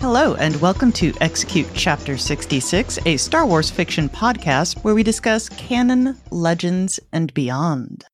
Hello, and welcome to Execute Chapter 66, a Star Wars fiction podcast where we discuss canon, legends, and beyond.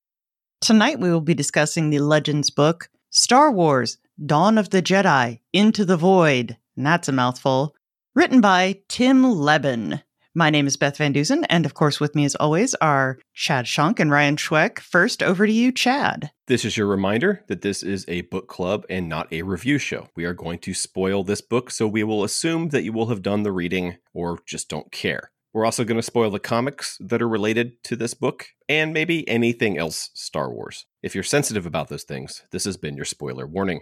Tonight we will be discussing the Legends book, Star Wars Dawn of the Jedi Into the Void. And that's a mouthful. Written by Tim Lebbon. My name is Beth Van Dusen, and of course, with me as always are Chad Shunk and Ryan Schweck. First, over to you, Chad. This is your reminder that this is a book club and not a review show. We are going to spoil this book, so we will assume that you will have done the reading or just don't care. We're also going to spoil the comics that are related to this book and maybe anything else Star Wars. If you're sensitive about those things, this has been your spoiler warning.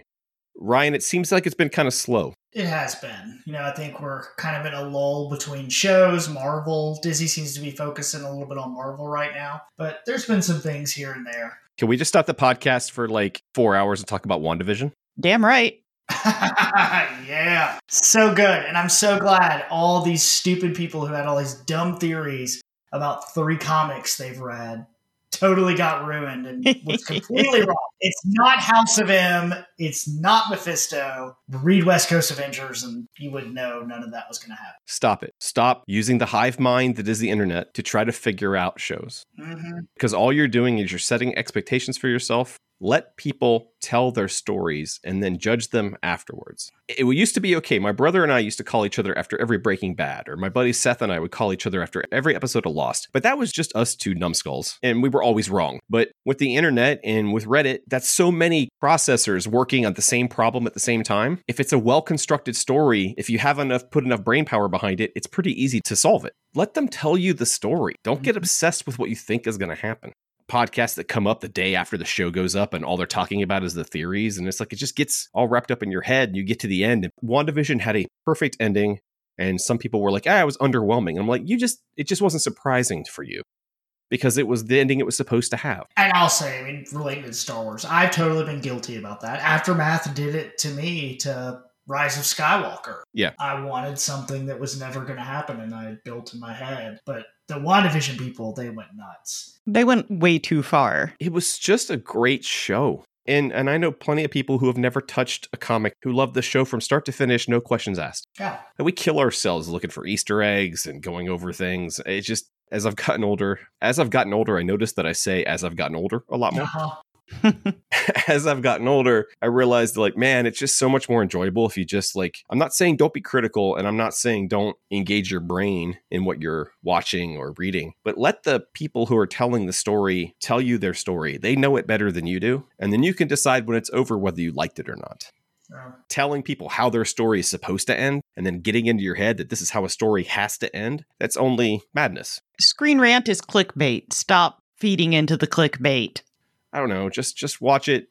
Ryan, it seems like it's been kind of slow. It has been. You know, I think we're kind of in a lull between shows, Marvel. Disney seems to be focusing a little bit on Marvel right now, but there's been some things here and there. Can we just stop the podcast for like four hours and talk about WandaVision? Damn right. yeah. So good. And I'm so glad all these stupid people who had all these dumb theories about three comics they've read totally got ruined and was completely wrong. It's not House of M. It's not Mephisto. Read West Coast Avengers, and you would know none of that was going to happen. Stop it. Stop using the hive mind that is the internet to try to figure out shows. Mm-hmm. Because all you're doing is you're setting expectations for yourself let people tell their stories and then judge them afterwards. It used to be okay. My brother and I used to call each other after every Breaking Bad, or my buddy Seth and I would call each other after every episode of Lost. But that was just us two numbskulls, and we were always wrong. But with the internet and with Reddit, that's so many processors working on the same problem at the same time. If it's a well constructed story, if you have enough, put enough brain power behind it, it's pretty easy to solve it. Let them tell you the story. Don't get obsessed with what you think is going to happen podcasts that come up the day after the show goes up and all they're talking about is the theories. And it's like it just gets all wrapped up in your head and you get to the end. WandaVision had a perfect ending. And some people were like, ah, it was underwhelming. And I'm like, you just, it just wasn't surprising for you because it was the ending it was supposed to have. And I'll say, I mean, related to Star Wars, I've totally been guilty about that. Aftermath did it to me to Rise of Skywalker. Yeah. I wanted something that was never going to happen and I had built in my head. But the WandaVision people, they went nuts. They went way too far. It was just a great show. And and I know plenty of people who have never touched a comic who love the show from start to finish, no questions asked. Yeah. And we kill ourselves looking for Easter eggs and going over things. It's just as I've gotten older, as I've gotten older, I noticed that I say as I've gotten older a lot more. Uh-huh. as I've gotten older, I realized like, man, it's just so much more enjoyable if you just like, I'm not saying don't be critical and I'm not saying don't engage your brain in what you're watching or reading, but let the people who are telling the story tell you their story. They know it better than you do. And then you can decide when it's over whether you liked it or not. Yeah. Telling people how their story is supposed to end and then getting into your head that this is how a story has to end, that's only madness. Screen Rant is clickbait. Stop feeding into the clickbait. I don't know, just just watch it,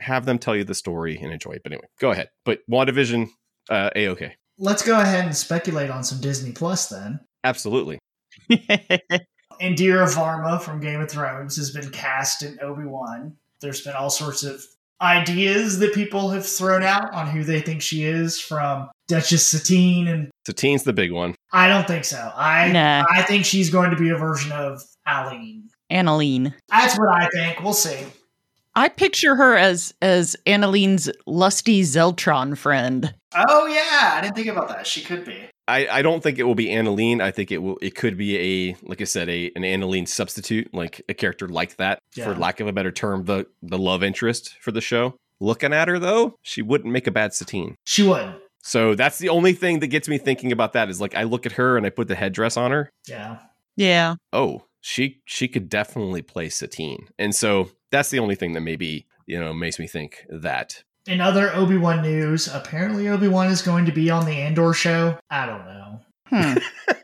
have them tell you the story and enjoy it. But anyway, go ahead. But WandaVision, uh, a okay. Let's go ahead and speculate on some Disney Plus then. Absolutely. Indira Varma from Game of Thrones has been cast in Obi Wan. There's been all sorts of ideas that people have thrown out on who they think she is, from Duchess Satine, and Satine's the big one. I don't think so. I Nah. I think she's going to be a version of Aline. Annileen. That's what I think. We'll see. I picture her as as Annileen's lusty Zeltron friend. Oh yeah, I didn't think about that. She could be. I, I don't think it will be Annileen. I think it will. It could be a like I said, a an Annileen substitute, like a character like that, Yeah. for lack of a better term, the the love interest for the show. Looking at her though, she wouldn't make a bad Satine. She would. So that's the only thing that gets me thinking about that is like I look at her and I put the headdress on her. Yeah. Yeah. Oh, she she could definitely play Satine, and so that's the only thing that maybe you know makes me think that. In other Obi Wan news, apparently Obi Wan is going to be on the Andor show. I don't know. Hmm.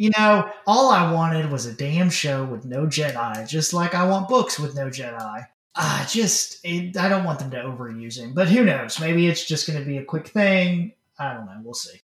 You know, all I wanted was a damn show with no Jedi, just like I want books with no Jedi. I just, it, I don't want them to overuse him, but who knows? Maybe it's just going to be a quick thing. I don't know. We'll see.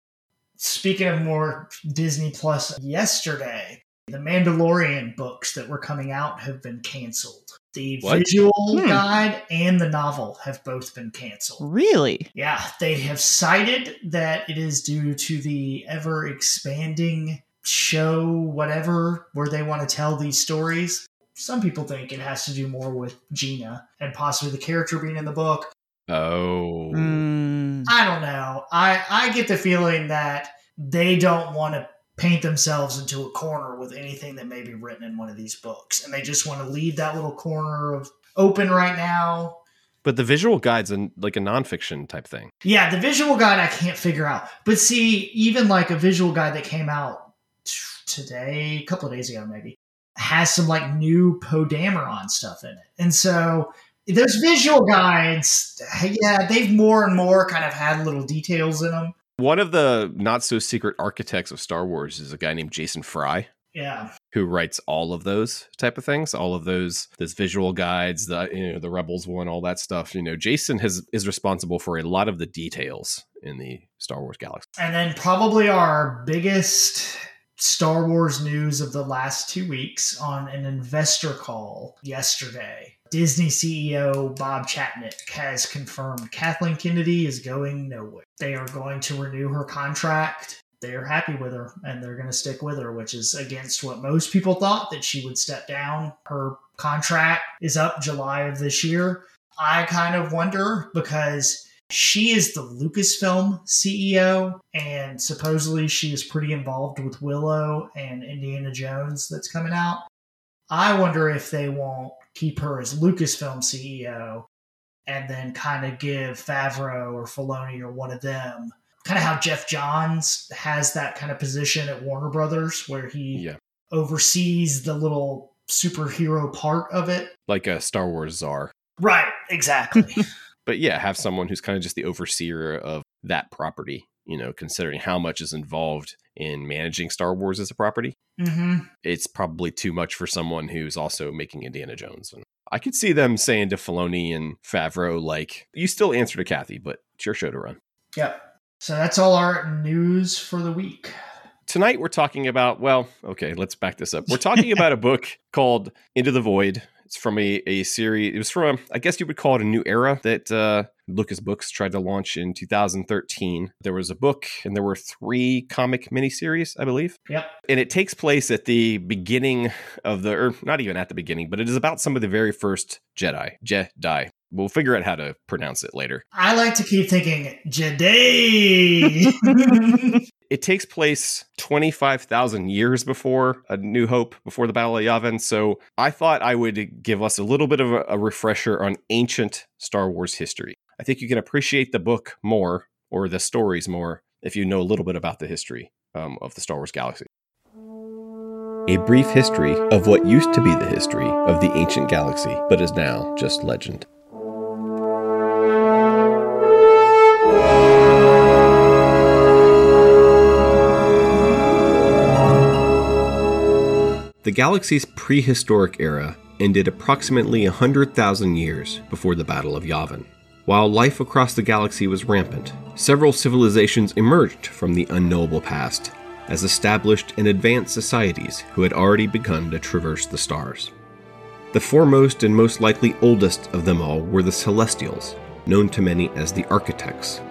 Speaking of more Disney Plus, yesterday, the Mandalorian books that were coming out have been canceled. The What? visual Hmm. guide and the novel have both been canceled. Really? Yeah, they have cited that it is due to the ever expanding show, whatever, where they want to tell these stories. some people think it has to do more with Gina and possibly the character being in the book. Oh. Mm. I don't know. I I get the feeling that they don't want to paint themselves into a corner with anything that may be written in one of these books, and they just want to leave that little corner of open right now. But the visual guide's an, like a nonfiction type thing. Yeah, the visual guide I can't figure out. But see, even like a visual guide that came out t- today, a couple of days ago maybe, has some like new Poe Dameron stuff in it. And so those visual guides, yeah, they've more and more kind of had little details in them. One of the not so secret architects of Star Wars is a guy named Jason Fry. Yeah. who writes all of those type of things, all of those those visual guides, the you know the Rebels one, all that stuff. You know, Jason has is responsible for a lot of the details in the Star Wars galaxy. And then probably our biggest Star Wars news of the last two weeks on an investor call yesterday. Disney CEO Bob Chapnick has confirmed Kathleen Kennedy is going nowhere. They are going to renew her contract. They're happy with her and they're going to stick with her, which is against what most people thought that she would step down. Her contract is up July of this year. I kind of wonder because she is the Lucasfilm CEO, and supposedly she is pretty involved with Willow and Indiana Jones that's coming out. I wonder if they won't keep her as Lucasfilm CEO and then kind of give Favreau or Filoni or one of them kind of how Geoff Johns has that kind of position at Warner Brothers where he Yeah, oversees the little superhero part of it. like a Star Wars czar. Right, exactly. But yeah, have someone who's kind of just the overseer of that property. You know, considering how much is involved in managing Star Wars as a property, hmm it's probably too much for someone who's also making Indiana Jones. And I could see them saying to Filoni and Favreau, like, "You still answer to Kathy, but it's your show to run." Yep. So that's all our news for the week. tonight we're talking about well okay let's back this up we're talking about a book called into the void it's from a, a series it was from a, i guess you would call it a new era that uh, lucas books tried to launch in 2013 there was a book and there were three comic miniseries i believe Yep. and it takes place at the beginning of the or not even at the beginning but it is about some of the very first jedi jedi we'll figure out how to pronounce it later I like to keep thinking Jedi. it takes place 25,000 years before A New Hope, before the Battle of Yavin. So I thought I would give us a little bit of a, a refresher on ancient Star Wars history. I think you can appreciate the book more or the stories more if you know a little bit about the history um, of the Star Wars galaxy. A brief history of what used to be the history of the ancient galaxy, but is now just legend. The galaxy's prehistoric era ended approximately 100,000 years before the Battle of Yavin. While life across the galaxy was rampant, several civilizations emerged from the unknowable past as established and advanced societies who had already begun to traverse the stars. The foremost and most likely oldest of them all were the Celestials, known to many as the Architects.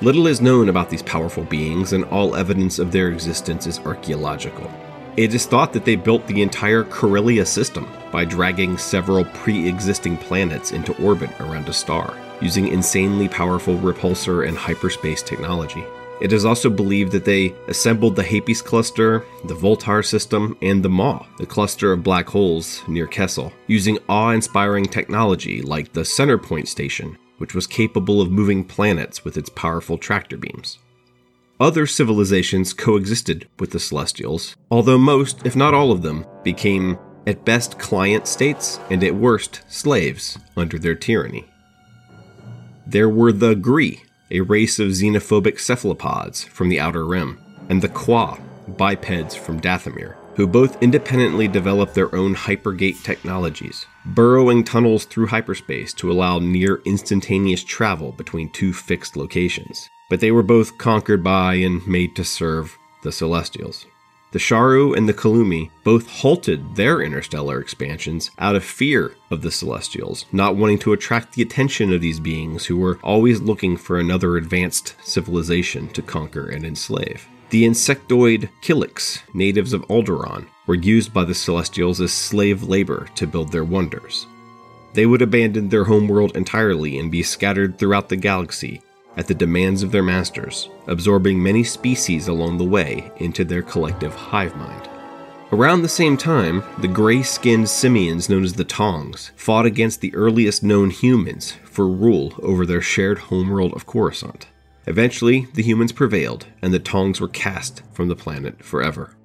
Little is known about these powerful beings, and all evidence of their existence is archaeological. It is thought that they built the entire Corellia system by dragging several pre existing planets into orbit around a star, using insanely powerful repulsor and hyperspace technology. It is also believed that they assembled the Hapes cluster, the Voltar system, and the Maw, the cluster of black holes near Kessel, using awe inspiring technology like the Centerpoint Station, which was capable of moving planets with its powerful tractor beams. Other civilizations coexisted with the Celestials, although most, if not all of them, became at best client states and at worst slaves under their tyranny. There were the Gree, a race of xenophobic cephalopods from the Outer Rim, and the Kwa, bipeds from Dathomir, who both independently developed their own hypergate technologies, burrowing tunnels through hyperspace to allow near instantaneous travel between two fixed locations. But they were both conquered by and made to serve the Celestials. The Sharu and the Columi both halted their interstellar expansions out of fear of the Celestials, not wanting to attract the attention of these beings who were always looking for another advanced civilization to conquer and enslave. The insectoid Killiks, natives of Alderaan, were used by the Celestials as slave labor to build their wonders. They would abandon their homeworld entirely and be scattered throughout the galaxy at the demands of their masters, absorbing many species along the way into their collective hive mind. Around the same time, the gray skinned simians known as the Taungs fought against the earliest known humans for rule over their shared homeworld of Coruscant. Eventually, the humans prevailed, and the Taungs were cast from the planet forever.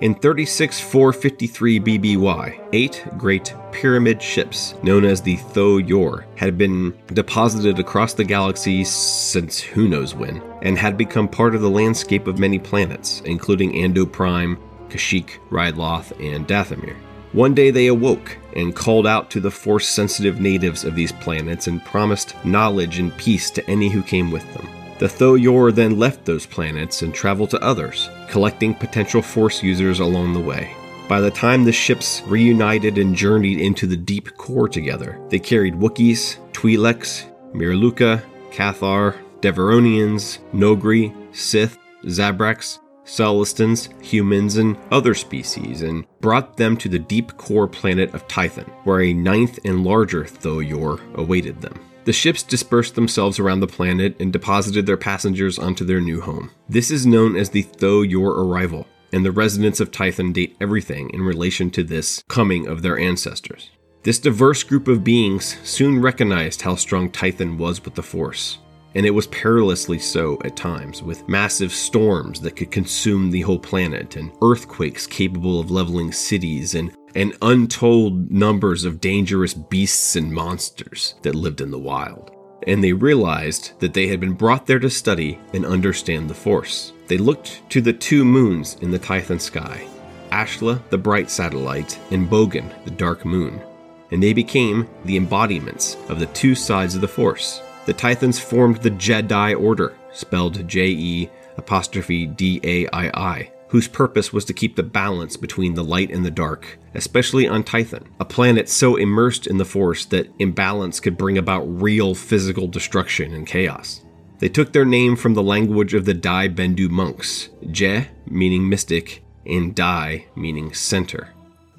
In 36453 BBY, eight great pyramid ships, known as the Tho Yor, had been deposited across the galaxy since who knows when, and had become part of the landscape of many planets, including Ando Prime, Kashyyyk, Ryloth, and Dathomir. One day they awoke and called out to the force sensitive natives of these planets and promised knowledge and peace to any who came with them. The Tho Yor then left those planets and traveled to others, collecting potential force users along the way. By the time the ships reunited and journeyed into the deep core together, they carried Wookiees, Twi'leks, Miraluka, Cathar, Devaronians, Noghri, Sith, Zabraks, Celestins, humans, and other species, and brought them to the deep core planet of Tython, where a ninth and larger Tho Yor awaited them. The ships dispersed themselves around the planet and deposited their passengers onto their new home. This is known as the Tho Yor arrival, and the residents of Tython date everything in relation to this coming of their ancestors. This diverse group of beings soon recognized how strong Tython was with the Force, and it was perilously so at times, with massive storms that could consume the whole planet, and earthquakes capable of leveling cities, and, and untold numbers of dangerous beasts and monsters that lived in the wild. And they realized that they had been brought there to study and understand the Force. They looked to the two moons in the Tython sky Ashla, the bright satellite, and Bogan, the dark moon. And they became the embodiments of the two sides of the Force the Tythans formed the Jedi Order, spelled J E apostrophe D A I I, whose purpose was to keep the balance between the light and the dark, especially on Tython, a planet so immersed in the Force that imbalance could bring about real physical destruction and chaos. They took their name from the language of the Dai Bendu monks, Je meaning mystic, and Dai meaning center.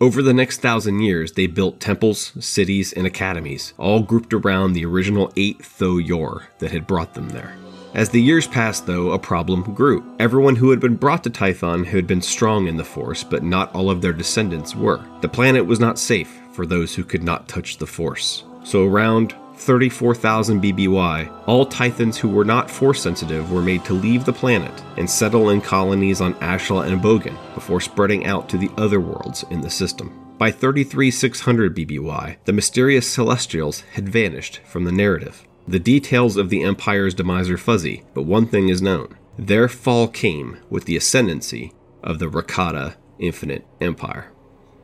Over the next thousand years, they built temples, cities, and academies, all grouped around the original eight Tho Yor that had brought them there. As the years passed, though, a problem grew. Everyone who had been brought to Tython had been strong in the Force, but not all of their descendants were. The planet was not safe for those who could not touch the Force. So around 34,000 BBY, all Tythans who were not force sensitive were made to leave the planet and settle in colonies on Ashla and Bogan before spreading out to the other worlds in the system. By 33600 BBY, the mysterious Celestials had vanished from the narrative. The details of the Empire's demise are fuzzy, but one thing is known. Their fall came with the ascendancy of the Rakata Infinite Empire.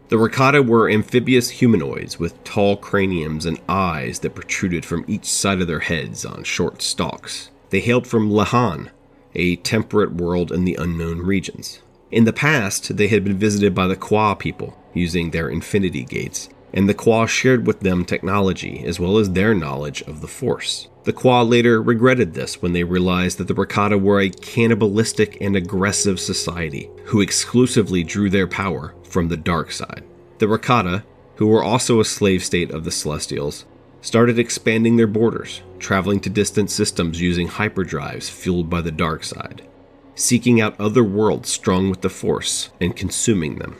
The Rakata were amphibious humanoids with tall craniums and eyes that protruded from each side of their heads on short stalks. They hailed from Lehon, a temperate world in the unknown regions. In the past, they had been visited by the Kwa people using their infinity gates, and the Kwa shared with them technology as well as their knowledge of the Force. The Kwa later regretted this when they realized that the Rakata were a cannibalistic and aggressive society who exclusively drew their power from the dark side. The Rakata, who were also a slave state of the Celestials, started expanding their borders, traveling to distant systems using hyperdrives fueled by the dark side, seeking out other worlds strong with the Force and consuming them.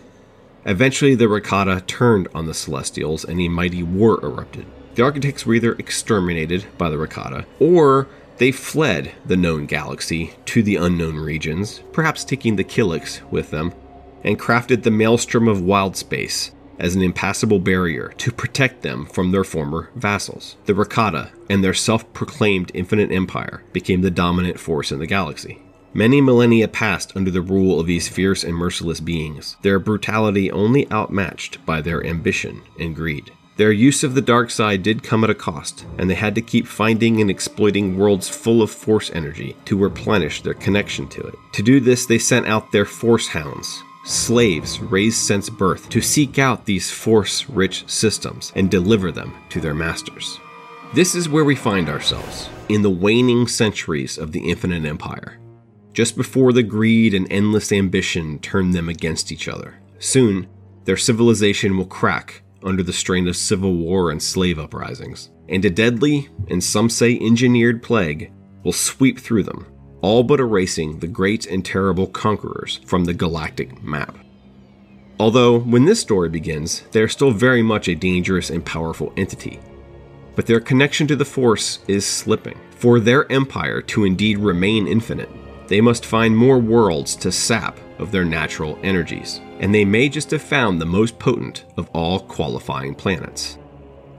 Eventually, the Rakata turned on the Celestials and a mighty war erupted. The architects were either exterminated by the Rakata, or they fled the known galaxy to the unknown regions, perhaps taking the Killiks with them, and crafted the maelstrom of wild space as an impassable barrier to protect them from their former vassals. The Rakata and their self proclaimed infinite empire became the dominant force in the galaxy. Many millennia passed under the rule of these fierce and merciless beings, their brutality only outmatched by their ambition and greed. Their use of the dark side did come at a cost, and they had to keep finding and exploiting worlds full of force energy to replenish their connection to it. To do this, they sent out their force hounds, slaves raised since birth to seek out these force rich systems and deliver them to their masters. This is where we find ourselves, in the waning centuries of the Infinite Empire. Just before the greed and endless ambition turn them against each other. Soon, their civilization will crack under the strain of civil war and slave uprisings, and a deadly, and some say engineered plague, will sweep through them, all but erasing the great and terrible conquerors from the galactic map. Although, when this story begins, they are still very much a dangerous and powerful entity. But their connection to the Force is slipping. For their empire to indeed remain infinite, they must find more worlds to sap of their natural energies, and they may just have found the most potent of all qualifying planets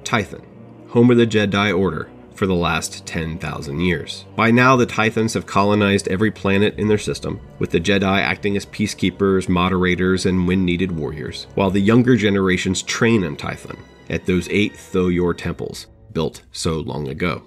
Tython, home of the Jedi Order for the last 10,000 years. By now, the Tythans have colonized every planet in their system, with the Jedi acting as peacekeepers, moderators, and when needed warriors, while the younger generations train on Tython at those eight Thoyor temples built so long ago.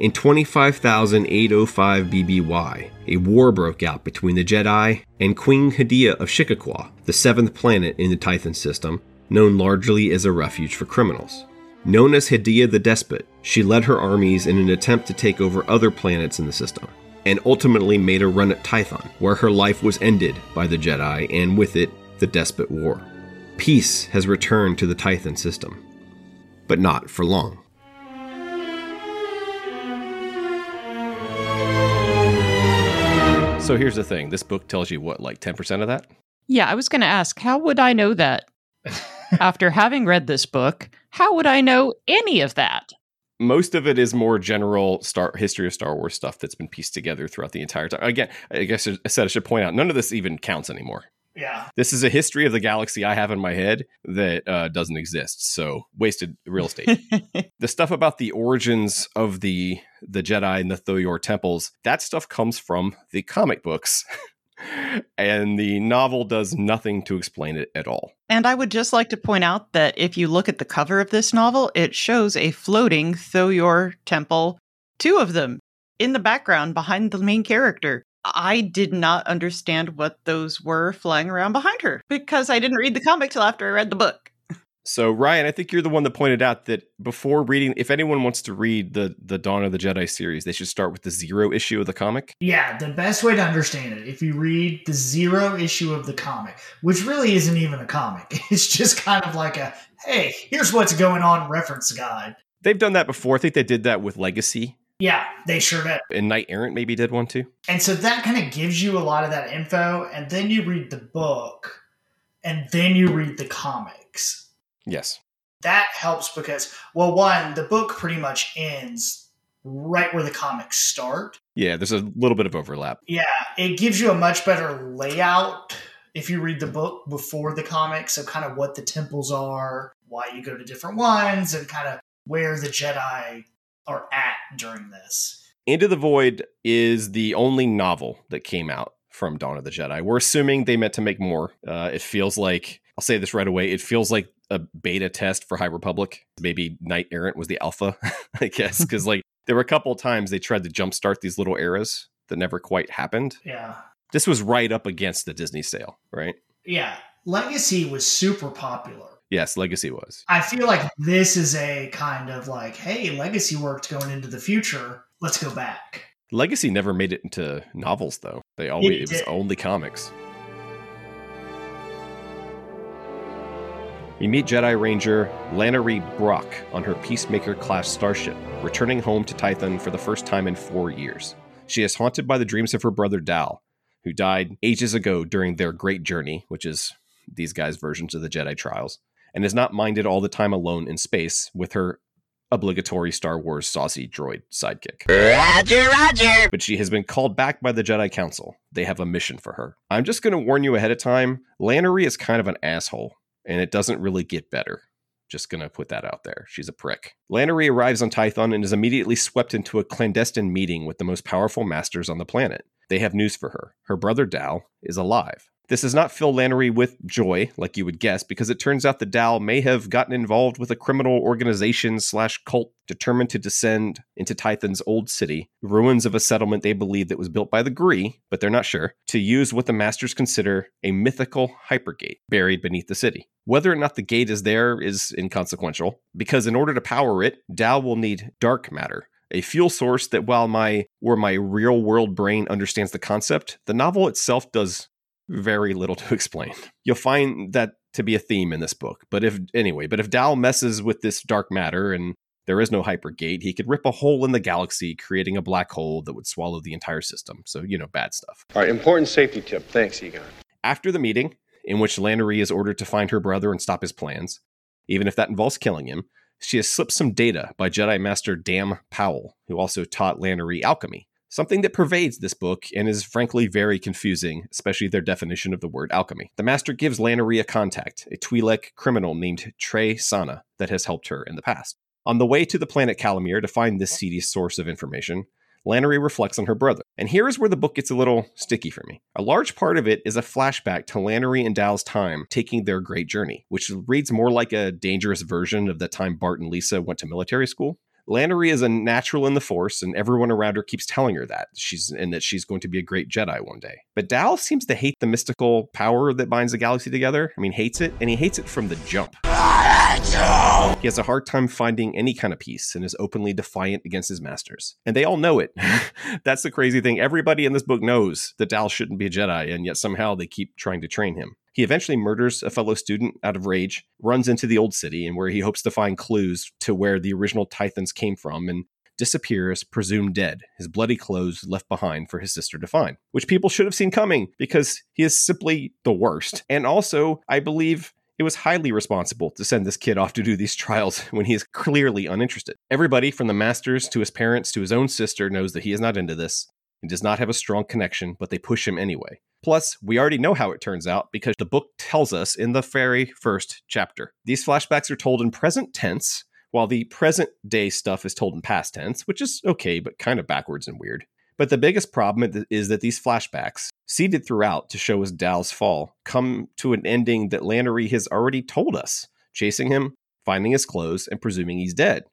In 25,805 BBY, a war broke out between the Jedi and Queen Hydia of Shikaakwa, the seventh planet in the Tython system, known largely as a refuge for criminals. Known as Hydia the Despot, she led her armies in an attempt to take over other planets in the system, and ultimately made a run at Tython, where her life was ended by the Jedi and with it, the Despot War. Peace has returned to the Tython system, but not for long. So here's the thing this book tells you what, like 10% of that? Yeah, I was going to ask, how would I know that? After having read this book, how would I know any of that? Most of it is more general Star history of Star Wars stuff that's been pieced together throughout the entire time. Again, I guess I said I should point out none of this even counts anymore. Yeah. This is a history of the galaxy I have in my head that uh, doesn't exist. So wasted real estate. the stuff about the origins of the the Jedi and the Thoyor temples, that stuff comes from the comic books. and the novel does nothing to explain it at all. And I would just like to point out that if you look at the cover of this novel, it shows a floating Thoyor temple, two of them in the background behind the main character. I did not understand what those were flying around behind her because I didn't read the comic till after I read the book. So Ryan, I think you're the one that pointed out that before reading, if anyone wants to read the the Dawn of the Jedi series, they should start with the zero issue of the comic. Yeah, the best way to understand it, if you read the zero issue of the comic, which really isn't even a comic, it's just kind of like a hey, here's what's going on reference guide. They've done that before. I think they did that with Legacy. Yeah, they sure did. And Knight Errant maybe did one too. And so that kind of gives you a lot of that info, and then you read the book, and then you read the comics. Yes. That helps because, well, one, the book pretty much ends right where the comics start. Yeah, there's a little bit of overlap. Yeah, it gives you a much better layout if you read the book before the comics of kind of what the temples are, why you go to different ones, and kind of where the Jedi are at during this. Into the Void is the only novel that came out from Dawn of the Jedi. We're assuming they meant to make more. Uh, it feels like I'll say this right away. It feels like a beta test for High Republic. Maybe Knight Errant was the alpha, I guess, because like there were a couple of times they tried to jumpstart these little eras that never quite happened. Yeah. This was right up against the Disney sale, right? Yeah. Legacy was super popular. Yes, Legacy was. I feel like this is a kind of like, hey, Legacy worked going into the future. Let's go back. Legacy never made it into novels, though. They always it, it was only comics. We meet Jedi Ranger Lanoree Brock on her Peacemaker class starship, returning home to Tython for the first time in four years. She is haunted by the dreams of her brother Dal, who died ages ago during their great journey, which is these guys' versions of the Jedi trials, and is not minded all the time alone in space with her obligatory Star Wars saucy droid sidekick. Roger, Roger. But she has been called back by the Jedi Council. They have a mission for her. I'm just going to warn you ahead of time Lanoree is kind of an asshole and it doesn't really get better. Just gonna put that out there. She's a prick. Lanoree arrives on Tython and is immediately swept into a clandestine meeting with the most powerful masters on the planet. They have news for her. Her brother Dal is alive. This is not fill Lanoree with joy, like you would guess, because it turns out the Dal may have gotten involved with a criminal organization slash cult determined to descend into Tython's old city, ruins of a settlement they believe that was built by the Gree, but they're not sure, to use what the masters consider a mythical hypergate buried beneath the city. Whether or not the gate is there is inconsequential, because in order to power it, Dal will need dark matter, a fuel source that while my or my real world brain understands the concept, the novel itself does very little to explain. You'll find that to be a theme in this book. But if anyway, but if Dal messes with this dark matter and there is no hypergate, he could rip a hole in the galaxy, creating a black hole that would swallow the entire system. So, you know, bad stuff. All right, important safety tip. Thanks, Egon. After the meeting, in which Lanoree is ordered to find her brother and stop his plans, even if that involves killing him, she has slipped some data by Jedi Master Dam Powell, who also taught Lanoree alchemy, something that pervades this book and is frankly very confusing, especially their definition of the word alchemy. The Master gives Lanoree a contact, a Twi'lek criminal named Tre Sana, that has helped her in the past. On the way to the planet Kalimahr to find this seedy source of information, Lanoree reflects on her brother. And here is where the book gets a little sticky for me. A large part of it is a flashback to Lanoree and Dal's time taking their great journey, which reads more like a dangerous version of the time Bart and Lisa went to military school. Lanoree is a natural in the Force, and everyone around her keeps telling her that she's and that she's going to be a great Jedi one day. But Dal seems to hate the mystical power that binds the galaxy together. I mean, hates it, and he hates it from the jump. He has a hard time finding any kind of peace and is openly defiant against his masters. And they all know it. That's the crazy thing. Everybody in this book knows that Dal shouldn't be a Jedi, and yet somehow they keep trying to train him. He eventually murders a fellow student out of rage, runs into the old city, and where he hopes to find clues to where the original Tythans came from, and disappears, presumed dead, his bloody clothes left behind for his sister to find, which people should have seen coming because he is simply the worst. And also, I believe it was highly responsible to send this kid off to do these trials when he is clearly uninterested. Everybody, from the masters to his parents to his own sister, knows that he is not into this and does not have a strong connection, but they push him anyway. Plus, we already know how it turns out because the book tells us in the very first chapter. These flashbacks are told in present tense, while the present day stuff is told in past tense, which is okay, but kind of backwards and weird. But the biggest problem is that these flashbacks, seeded throughout to show us Dal's fall, come to an ending that Lanoree has already told us, chasing him, finding his clothes, and presuming he's dead.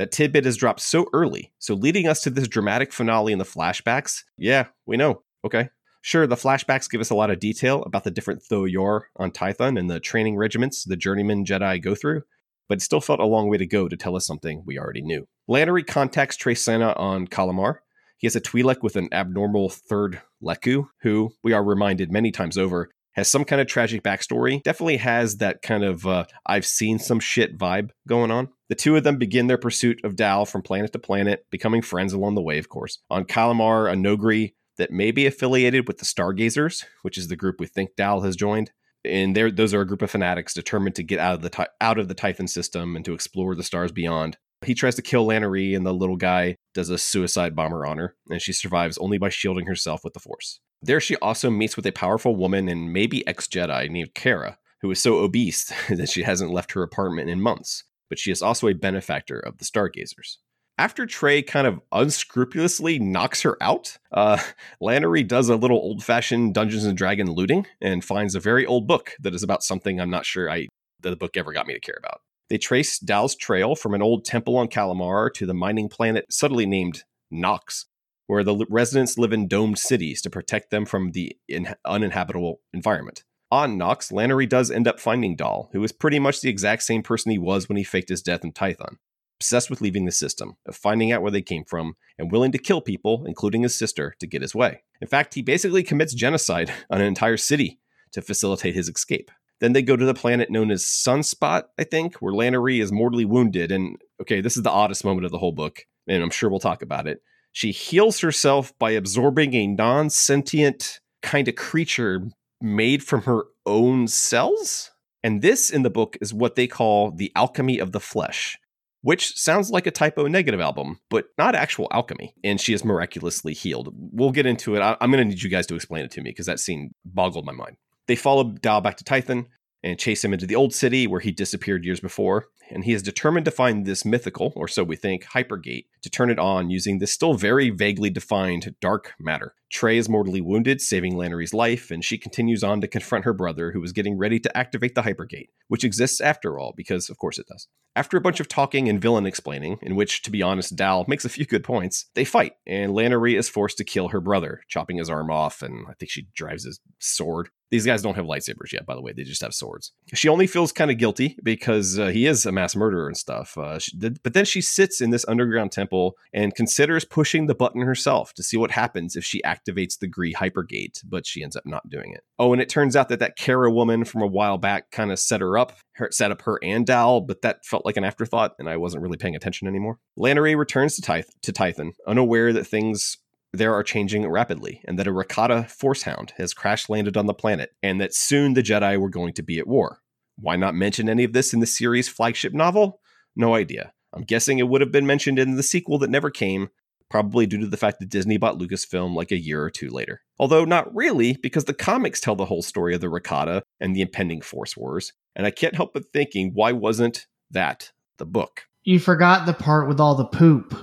That tidbit is dropped so early, so leading us to this dramatic finale in the flashbacks, yeah, we know. Okay. Sure, the flashbacks give us a lot of detail about the different Tho-Yor on Tython and the training regiments the journeyman Jedi go through, but it still felt a long way to go to tell us something we already knew. Lanoree contacts Tre on Kalimahr. he has a Twi'lek with an abnormal third Leku, who we are reminded many times over has some kind of tragic backstory. Definitely has that kind of uh, I've seen some shit vibe going on. The two of them begin their pursuit of Dal from planet to planet, becoming friends along the way, of course. On Kalimahr, a Noghri that may be affiliated with the Stargazers, which is the group we think Dal has joined. And there, those are a group of fanatics determined to get out of the out of the Tython system and to explore the stars beyond. He tries to kill Lanoree, and the little guy does a suicide bomber on her, and she survives only by shielding herself with the Force. There, she also meets with a powerful woman and maybe ex Jedi named Kara, who is so obese that she hasn't left her apartment in months, but she is also a benefactor of the Stargazers. After Tre kind of unscrupulously knocks her out, uh, Lanoree does a little old fashioned Dungeons and Dragon looting and finds a very old book that is about something I'm not sure I the book ever got me to care about. They trace Dal's trail from an old temple on Kalimahr to the mining planet subtly named Nox, where the residents live in domed cities to protect them from the in- uninhabitable environment. On Nox, Lanoree does end up finding Dal, who is pretty much the exact same person he was when he faked his death in Tython. Obsessed with leaving the system, of finding out where they came from, and willing to kill people, including his sister, to get his way. In fact, he basically commits genocide on an entire city to facilitate his escape. Then they go to the planet known as Sunspot, I think, where Lanoree is mortally wounded. And okay, this is the oddest moment of the whole book, and I'm sure we'll talk about it. She heals herself by absorbing a non sentient kind of creature made from her own cells. And this in the book is what they call the alchemy of the flesh, which sounds like a Type O Negative album, but not actual alchemy. And she is miraculously healed. We'll get into it. I- am going to need you guys to explain it to me because that scene boggled my mind. They follow Dal back to Tython and chase him into the old city where he disappeared years before. And he is determined to find this mythical, or so we think, hypergate to turn it on using this still very vaguely defined dark matter. Tre is mortally wounded, saving Lanoree's life, and she continues on to confront her brother, who is getting ready to activate the hypergate, which exists after all, because of course it does. After a bunch of talking and villain explaining, in which, to be honest, Dal makes a few good points, they fight, and Lanoree is forced to kill her brother, chopping his arm off, and I think she drives his sword These guys don't have lightsabers yet, by the way. They just have swords. She only feels kind of guilty because uh, he is a mass murderer and stuff. Uh, she but then she sits in this underground temple and considers pushing the button herself to see what happens if she activates the Gree hypergate, but she ends up not doing it. Oh, and it turns out that that Kara woman from a while back kind of set her up, her, set up her and Dal, but that felt like an afterthought, and I wasn't really paying attention anymore. Lanoree returns to, Tyth- to Tython, unaware that things there are changing rapidly, and that a Rakata force hound has crash landed on the planet, and that soon the Jedi were going to be at war. Why not mention any of this in the series' flagship novel? No idea. I'm guessing it would have been mentioned in the sequel that never came, probably due to the fact that Disney bought Lucasfilm like a year or two later. Although not really, because the comics tell the whole story of the Rakata and the impending Force Wars, and I can't help but thinking, why wasn't that the book? You forgot the part with all the poop.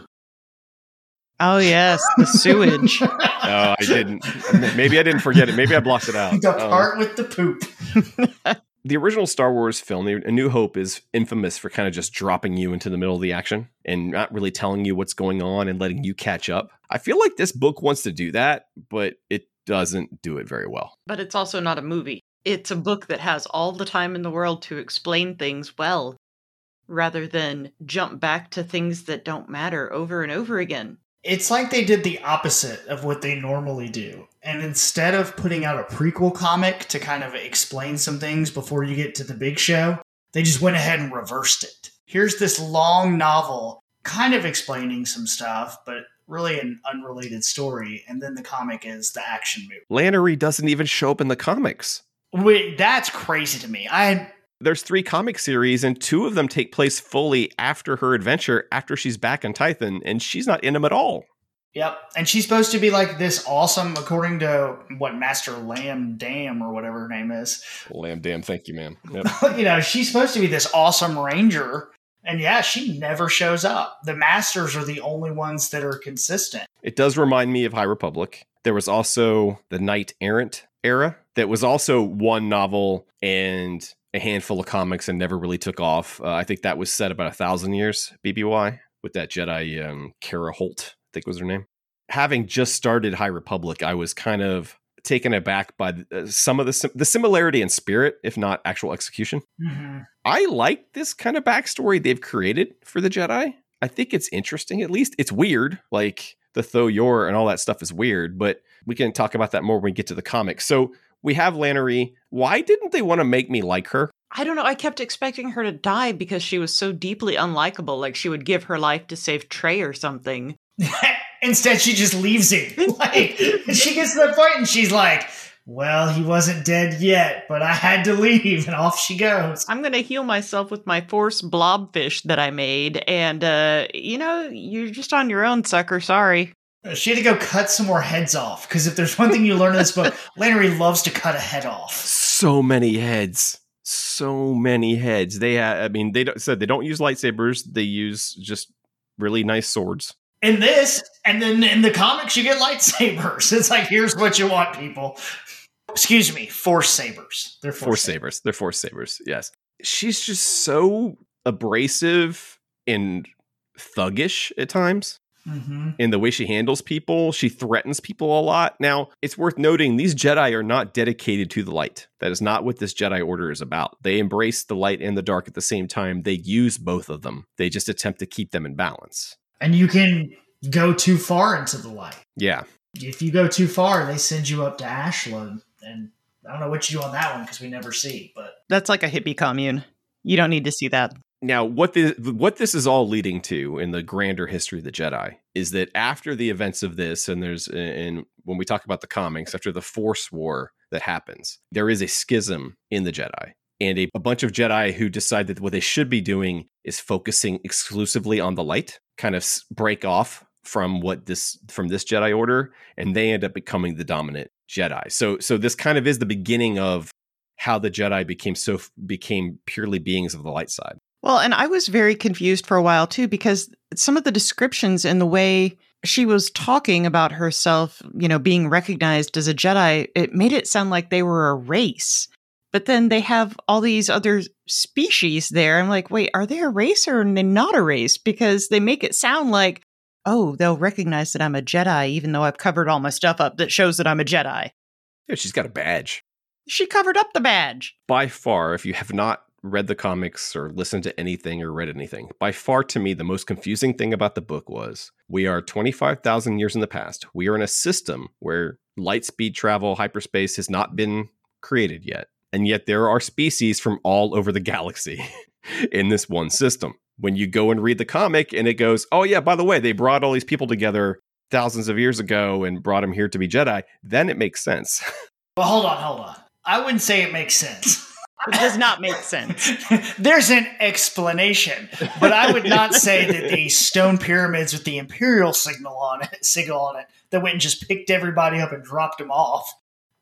Oh yes, the sewage. No, I didn't. Maybe I didn't forget it. Maybe I blocked it out. the Um, part with the poop. the original Star Wars film, A New Hope, is infamous for kind of just dropping you into the middle of the action and not really telling you what's going on and letting you catch up. I feel like this book wants to do that, but it doesn't do it very well. but it's also not a movie. It's a book that has all the time in the world to explain things well, rather than jump back to things that don't matter over and over again. It's like they did the opposite of what they normally do. And instead of putting out a prequel comic to kind of explain some things before you get to the big show, they just went ahead and reversed it. Here's this long novel kind of explaining some stuff, but really an unrelated story. And then the comic is the action movie. Lanoree doesn't even show up in the comics. Wait, that's crazy to me. I There's three comic series, and two of them take place fully after her adventure, after she's back in Tython, and she's not in them at all. Yep. And she's supposed to be like this awesome, according to what Master Lamb Dam or whatever her name is. Lamb Dam, thank you, ma'am. Yep. you know, she's supposed to be this awesome ranger. And yeah, she never shows up. The masters are the only ones that are consistent. It does remind me of High Republic. There was also the Knight Errant era that was also one novel and a handful of comics and never really took off. Uh, I think that was set about a thousand years, BBY, with that Jedi um, Kerra Holt, I think was her name. Having just started High Republic, I was kind of taken aback by the, uh, some of the sim- the similarity in spirit, if not actual execution. Mm-hmm. I like this kind of backstory they've created for the Jedi. I think it's interesting, at least. It's weird. Like the Tho Yor and all that stuff is weird, but we can talk about that more when we get to the comics. So we have Lanoree. Why didn't they want to make me like her? I don't know. I kept expecting her to die because she was so deeply unlikable. Like she would give her life to save Tre or something. Instead, she just leaves him. like, she gets to the point and she's like, well, he wasn't dead yet, but I had to leave. And off she goes. I'm gonna heal myself with my force blobfish that I made, and uh, you know, you're just on your own, sucker. Sorry. She had to go cut some more heads off. Because if there's one thing you learn in this book, Lanoree loves to cut a head off. So many heads. So many heads. They, ha- I mean, they don't, said they don't use lightsabers. They use just really nice swords. in this, and then in the comics, you get lightsabers. It's like, here's what you want, people. Excuse me, force sabers. They're Force sabers. They're force sabers. Yes. She's just so abrasive and thuggish at times. Mm-hmm. in the way she handles people. She threatens people a lot. Now, it's worth noting these Jedi are not dedicated to the light. That is not what this Jedi Order is about. They embrace the light and the dark at the same time. They use both of them. They just attempt to keep them in balance. And you can go too far into the light. Yeah. If you go too far, they send you up to Ashland. And I don't know what you do on that one because we never see. But That's like a hippie commune. You don't need to see that. Now, what this what this is all leading to in the grander history of the Jedi is that after the events of this, and there's and when we talk about the comics, after the Force War that happens, there is a schism in the Jedi, and a, a bunch of Jedi who decide that what they should be doing is focusing exclusively on the light, kind of break off from what this from this Jedi Order, and they end up becoming the dominant Jedi. So, so this kind of is the beginning of how the Jedi became so became purely beings of the light side. Well, and I was very confused for a while too because some of the descriptions and the way she was talking about herself, you know, being recognized as a Jedi, it made it sound like they were a race. But then they have all these other species there. I'm like, wait, are they a race or not a race? Because they make it sound like, oh, they'll recognize that I'm a Jedi, even though I've covered all my stuff up that shows that I'm a Jedi. Yeah, she's got a badge. She covered up the badge. By far, if you have not read the comics or listened to anything or read anything, by far to me, the most confusing thing about the book was we are 25,000 years in the past. We are in a system where light speed travel, hyperspace has not been created yet. And yet there are species from all over the galaxy in this one system. When you go and read the comic and it goes, oh, yeah, by the way, they brought all these people together thousands of years ago and brought them here to be Jedi, then it makes sense. Well, hold on, hold on. I wouldn't say it makes sense. It does not make sense. There's an explanation, but I would not say that the stone pyramids with the imperial signal on it, signal on it, that went and just picked everybody up and dropped them off.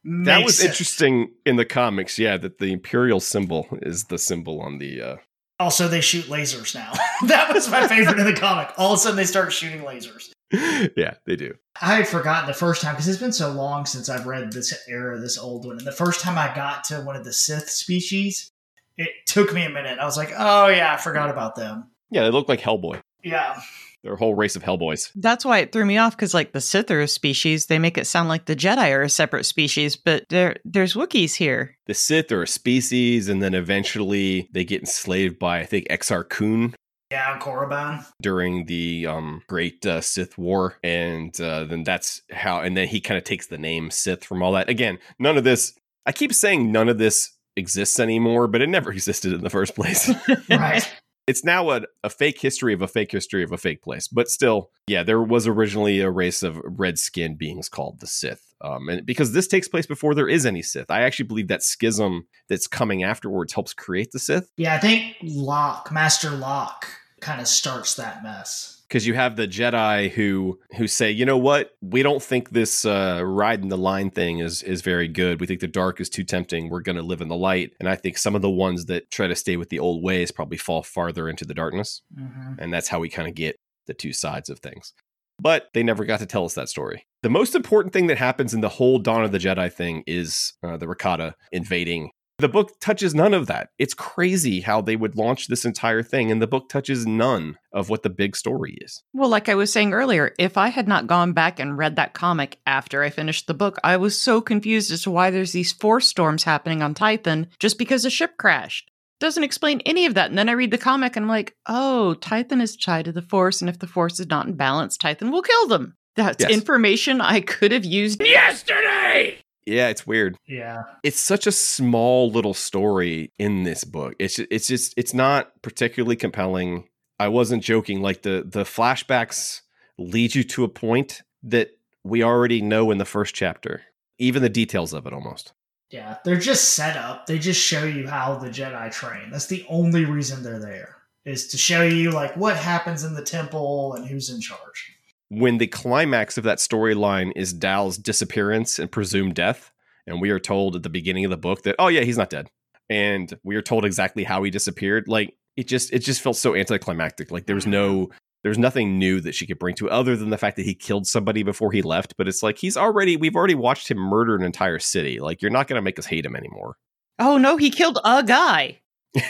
that was sense. interesting in the comics, yeah, that the Imperial symbol is the symbol on the. Uh, Also, they shoot lasers now. that was my favorite in the comic. All of a sudden, they start shooting lasers. yeah, they do. I had forgotten the first time because it's been so long since I've read this era, this old one. And the first time I got to one of the Sith species, it took me a minute. I was like, oh, yeah, I forgot about them. Yeah, they look like Hellboy. Yeah. They're a whole race of Hellboys. That's why it threw me off because, like, the Sith are a species. They make it sound like the Jedi are a separate species, but there, there's Wookiees here. The Sith are a species, and then eventually they get enslaved by, I think, Exar Kun Yeah, on Korriban. during the um, Great uh, Sith War, and uh, then that's how. And then he kind of takes the name Sith from all that. Again, none of this. I keep saying none of this exists anymore, but it never existed in the first place. Right. It's now a, a fake history of a fake history of a fake place. But still, yeah, there was originally a race of red skinned beings called the Sith. Um, and because this takes place before there is any Sith, I actually believe that schism that's coming afterwards helps create the Sith. Yeah, I think Lok, Master Lok, kind of starts that mess. Because you have the Jedi who who say, you know what, we don't think this uh, riding the line thing is is very good. We think the dark is too tempting. We're going to live in the light. And I think some of the ones that try to stay with the old ways probably fall farther into the darkness. hmm And that's how we kind of get the two sides of things. But they never got to tell us that story. The most important thing that happens in the whole Dawn of the Jedi thing is uh, the Rakata invading. The book touches none of that. It's crazy how they would launch this entire thing, and the book touches none of what the big story is. Well, like I was saying earlier, if I had not gone back and read that comic after I finished the book, I was so confused as to why there's these force storms happening on Tython just because a ship crashed. Doesn't explain any of that. And then I read the comic and I'm like, oh, Tython is tied to the force, and if the force is not in balance, Tython will kill them. That's Yes. information I could have used Yesterday! Yeah, it's weird. Yeah. it's such a small little story in this book. It's ju- it's just it's not particularly compelling. I wasn't joking. Like the the flashbacks lead you to a point that we already know in the first chapter, even the details of it almost. Yeah. They're just set up. They just show you how the Jedi train. That's the only reason they're there, is to show you, like, what happens in the temple and who's in charge. When the climax of that storyline is Dal's disappearance and presumed death, and we are told at the beginning of the book that oh yeah he's not dead, and we are told exactly how he disappeared. Like it just it just felt so anticlimactic. Like there was no mm-hmm. there's nothing new that she could bring to it other than the fact that he killed somebody before he left. But it's like he's already we've already watched him murder an entire city. Like you're not going to make us hate him anymore. Oh no, he killed a guy.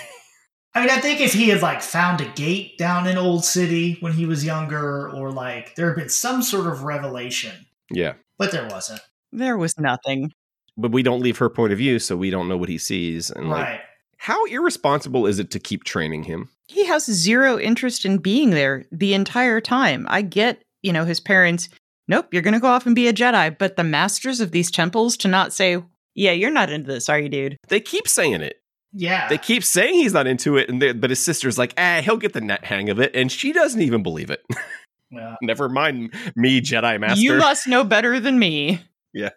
I mean, I think if he had like found a gate down in Old City when he was younger, or like there had been some sort of revelation, Yeah, but there wasn't. There was nothing. but we don't leave her point of view, so we don't know what he sees. And like, right. how irresponsible is it to keep training him? He has zero interest in being there the entire time. I get, you know, his parents, nope, you're going to go off and be a Jedi. But the masters of these temples to not say, yeah, you're not into this, are you, dude? They keep saying it. Yeah. They keep saying he's not into it, and but his sister's like, ah, he'll get the net hang of it, and she doesn't even believe it. yeah. Never mind me, Jedi Master. You must know better than me. Yeah.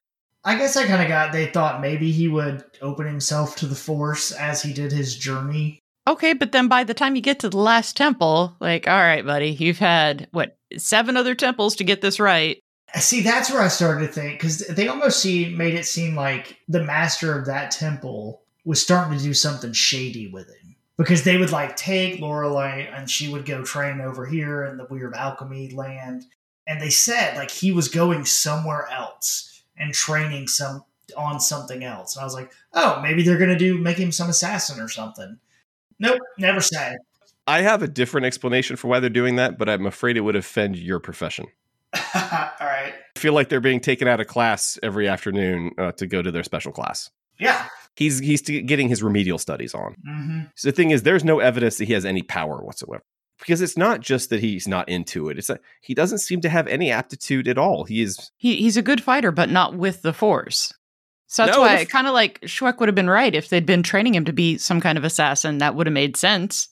I guess I kind of got, they thought maybe he would open himself to the Force as he did his journey. Okay, but then by the time you get to the last temple, like, all right, buddy, you've had, what, seven other temples to get this right. See, that's where I started to think because they almost see made it seem like the master of that temple was starting to do something shady with him because they would like take Lanoree and she would go train over here in the weird alchemy land, and they said like he was going somewhere else and training some on something else, and I was like, oh, maybe they're gonna do make him some assassin or something. Nope, never said. I have a different explanation for why they're doing that, but I'm afraid it would offend your profession. All right. I feel like they're being taken out of class every afternoon uh, to go to their special class. Yeah. He's he's getting his remedial studies on. hmm So the thing is, there's no evidence that he has any power whatsoever. Because it's not just that he's not into it; it's that he doesn't seem to have any aptitude at all. He is He he's a good fighter, but not with the force. So that's No, why the f- kind of like Schweck would have been right if they'd been training him to be some kind of assassin. That would have made sense.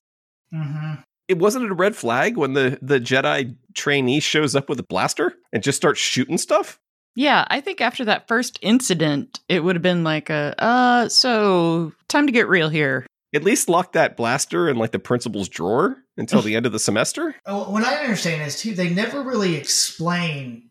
hmm it wasn't a red flag when the the Jedi trainee shows up with a blaster and just starts shooting stuff. Yeah, I think after that first incident, it would have been like a uh so time to get real here. At least lock that blaster in like the principal's drawer until the end of the semester. Oh, What I understand is too, they never really explain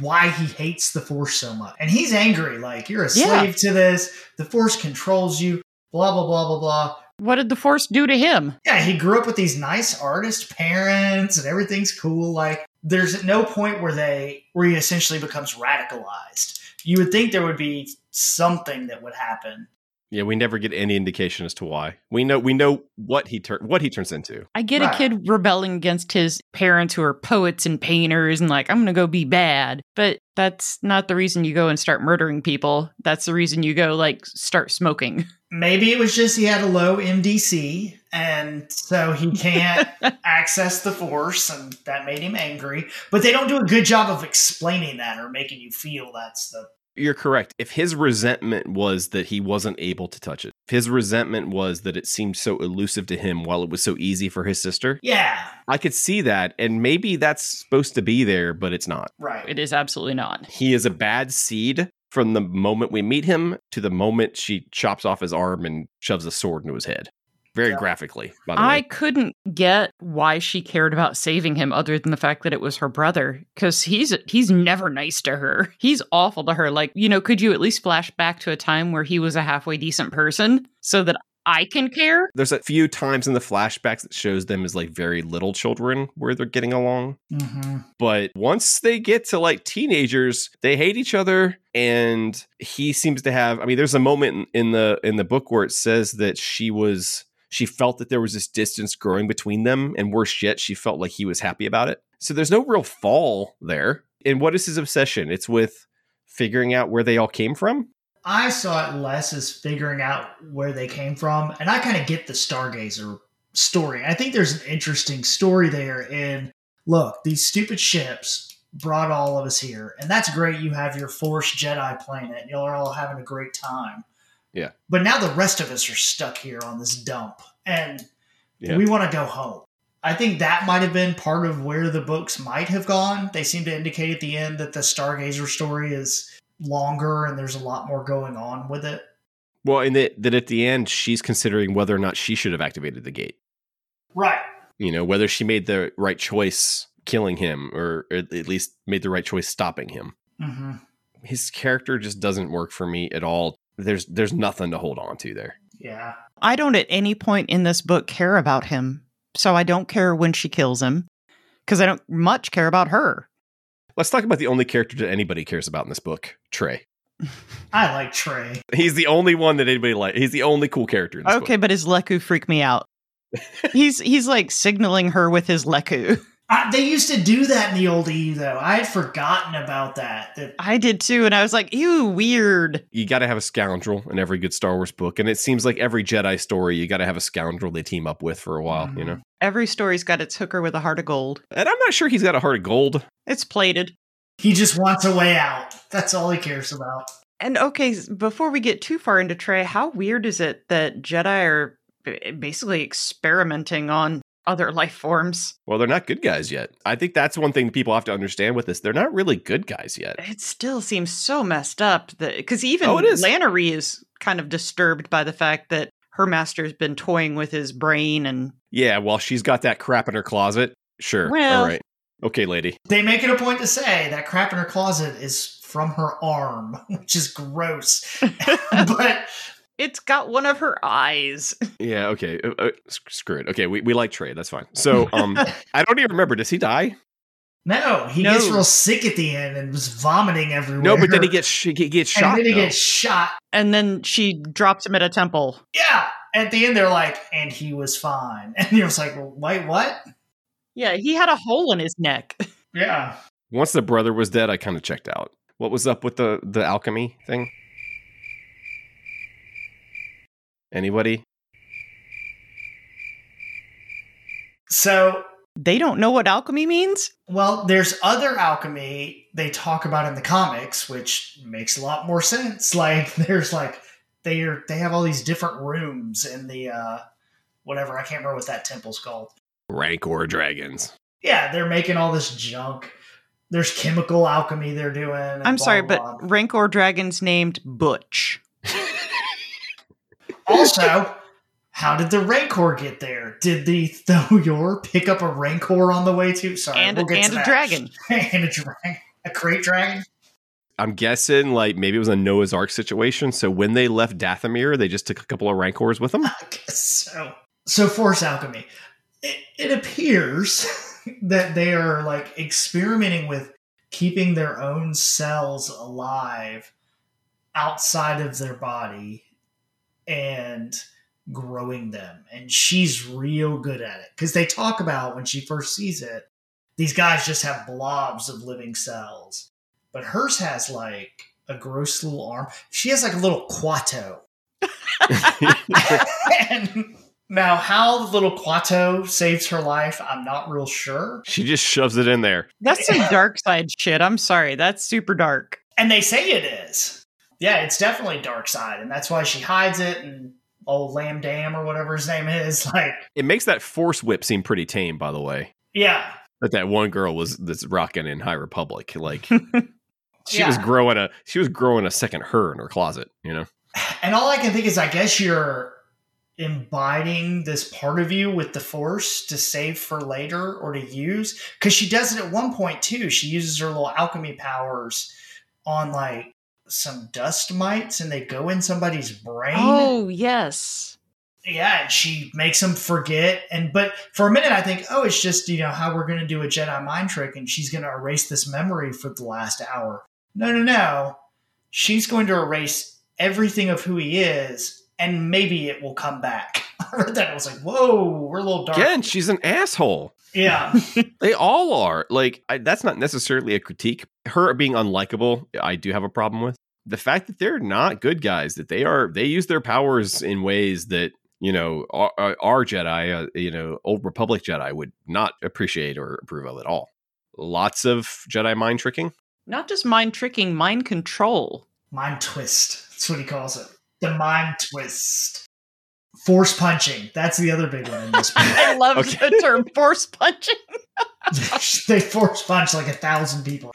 why he hates the Force so much, and he's angry. Like you're a Yeah. slave to this. The Force controls you. Blah blah blah blah blah. What did the force do to him? Yeah, he grew up with these nice artist parents, and everything's cool. Like there's no point where they where he essentially becomes radicalized. You would think there would be something that would happen. Yeah, we never get any indication as to why. We know we know what he tur- what he turns into. I get Right. a kid rebelling against his parents who are poets and painters and like, I'm going to go be bad. But that's not the reason you go and start murdering people. That's the reason you go like start smoking. Maybe it was just he had a low MDC, and so he can't access the Force, and that made him angry. But they don't do a good job of explaining that or making you feel that's the You're correct. If his resentment was that he wasn't able to touch it, if his resentment was that it seemed so elusive to him while it was so easy for his sister, yeah I could see that. And maybe that's supposed to be there, but it's not. right. It is absolutely not. He is a bad seed from the moment we meet him to the moment she chops off his arm and shoves a sword into his head. Very Yeah. graphically, by the I way. couldn't get why she cared about saving him other than the fact that it was her brother cuz he's he's never nice to her. He's awful to her. Like, you know, could you at least flash back to a time where he was a halfway decent person so that I can care? There's a few times in the flashbacks that shows them as like very little children where they're getting along. hmm But once they get to like teenagers, they hate each other and he seems to have I mean there's a moment in the in the book where it says that she was she felt that there was this distance growing between them and worse yet she felt like he was happy about it. So there's no real fall there. And what is his obsession? It's with figuring out where they all came from. I saw it less as figuring out where they came from, and I kind of get the Stargazer story. I think there's an interesting story there. In look, these stupid ships brought all of us here, and that's great. You have your Force Jedi planet, and y'all are all having a great time. Yeah. But now the rest of us are stuck here on this dump, and Yeah. we want to go home. I think that might have been part of where the books might have gone. They seem to indicate at the end that the Stargazer story is longer and there's a lot more going on with it. Well, and that, that at the end she's considering whether or not she should have activated the gate. Right. you know whether she made the right choice killing him or at least made the right choice stopping him hmm his character just doesn't work for me at all there's there's nothing to hold on to there Yeah. I don't at any point in this book care about him. So I don't care when she kills him cuz I don't much care about her. let's talk about the only character that anybody cares about in this book Tre I like Tre. he's the only one that anybody like he's the only cool character in this Okay, book. but his lekku freaked me out. he's he's like signaling her with his lekku. I, they used to do that in the old EU, though. I had forgotten about that. That I did too, and I was like, ew, weird. you got to have a scoundrel in every good star wars book and it seems like every jedi story you got to have a scoundrel they team up with for a while you know mm-hmm. Every story's got its hooker with a heart of gold. and i'm not sure he's got a heart of gold It's plated. he just wants a way out. That's all he cares about. And okay, before we get too far into Tre, how weird is it that Jedi are basically experimenting on other life forms? well they're not good guys yet i think that's one thing people have to understand with this they're not really good guys yet It still seems so messed up that because even Oh, it is. Lanoree is kind of disturbed by the fact that her master's been toying with his brain and Yeah, well, she's got that crap in her closet. Sure. Well- All right. Okay, lady. They make it a point to say that crap in her closet is from her arm, which is gross. but it's got one of her eyes. Yeah, okay. Uh, uh, screw it. Okay, we, we like Tre. That's fine. So, um, I don't even remember. Does he die? no, he No. gets real sick at the end and was vomiting everywhere. No, but then he gets sh- he gets and shot. then he though. gets shot. And then she drops him at a temple. Yeah. At the end, they're like, and he was fine. And you're just like, wait, what? Yeah, he had a hole in his neck. Yeah. Once the brother was dead, I kind of checked out. What was up with the the alchemy thing? Anybody? So, They don't know what alchemy means? well, there's other alchemy they talk about in the comics, which makes a lot more sense. Like, there's like they're they have all these different rooms in the uh whatever I can't remember what that temple's called. Rancor dragons. Yeah, they're making all this junk. There's chemical alchemy they're doing. I'm blah, sorry, blah, but blah. Rancor Dragon's named Butch. Also, how did the Rancor get there? Did the Tho Yor pick up a Rancor on the way too? Sorry, And, we'll get and to a that. dragon. and a dragon, a crate dragon. I'm guessing like maybe it was a Noah's Ark situation. So when they left Dathomir, they just took a couple of Rancors with them. I guess so. So force alchemy. It, it appears that they are like experimenting with keeping their own cells alive outside of their body and growing them. And she's real good at it because they talk about when she first sees it, these guys just have blobs of living cells, but hers has like a gross little arm. She has like a little Kuato. and now, how the little Kuato saves her life, I'm not real sure. she just shoves it in there. That's some dark side shit. I'm sorry. That's super dark. And they say it is. Yeah, it's definitely dark side, and that's why she hides it. And old Lamb Dam or whatever his name is, like, It makes that force whip seem pretty tame, by the way. yeah, That that one girl was that's rocking in High Republic. Like she Yeah. was growing a she was growing a second her in her closet. You know. And all I can think is, I guess you're imbibing this part of you with the Force to save for later or to use. Because she does it at one point too. She uses her little alchemy powers on like some dust mites, and they go in somebody's brain. Oh, yes. yeah, and she makes them forget. And but for a minute, I think, oh, it's just you know how we're going to do a Jedi mind trick, and she's going to erase this memory for the last hour. No, no, no. She's going to erase everything of who he is, and maybe it will come back. I read that. I was like, whoa, we're a little dark. Again, she's an asshole. Yeah, They all are. Like I, that's not necessarily a critique. Her being unlikable, I do have a problem with the fact that they're not good guys. That they are. They use their powers in ways that you know our, our Jedi, uh, you know, old Republic Jedi would not appreciate or approve of at all. Lots of Jedi mind tricking. Not just mind tricking, mind control. mind twist. That's what he calls it. The mind twist. Force punching. That's the other big one in this book. I love Okay. the term force punching. they force punch like a thousand people.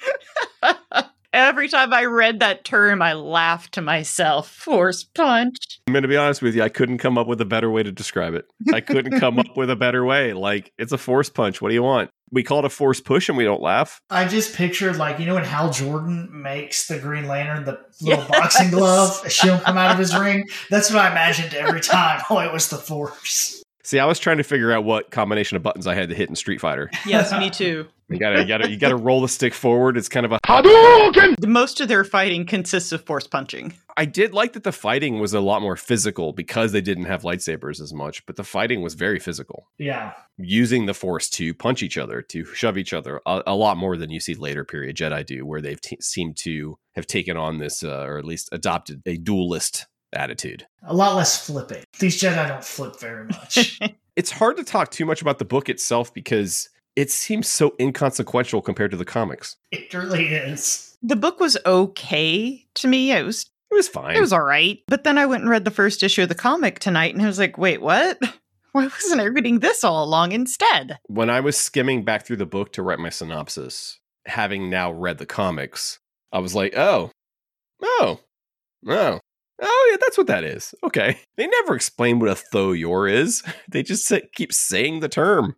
Every time I read that term, I laughed to myself. Force punch. I'm going to be honest with you. I couldn't come up with a better way to describe it. I couldn't come up with a better way. Like it's a force punch. What do you want? We call it a force push, and we don't laugh. I just pictured like you know when Hal Jordan makes the Green Lantern the little Yes. boxing glove, a shield come out of his ring. That's what I imagined every time. Oh, it was the Force. See, I was trying to figure out what combination of buttons I had to hit in Street Fighter. Yes, me too. You gotta, you gotta, you gotta roll the stick forward. It's kind of a. The most of their fighting consists of force punching. I did like that the fighting was a lot more physical because they didn't have lightsabers as much, but the fighting was very physical, Yeah, using the Force to punch each other, to shove each other, a, a lot more than you see later period Jedi do, where they've t- seemed to have taken on this, uh, or at least adopted a duelist attitude. a lot less flipping. These Jedi don't flip very much. It's hard to talk too much about the book itself because it seems so inconsequential compared to the comics. it really is. The book was okay to me. It was It was fine. it was all right. But then I went and read the first issue of the comic tonight and I was like, wait, what? Why wasn't I reading this all along instead? when I was skimming back through the book to write my synopsis, having now read the comics, I was like, oh, oh, oh, oh, yeah, that's what that is. Okay. They never explain what a Tho Yor is. They just keep saying the term.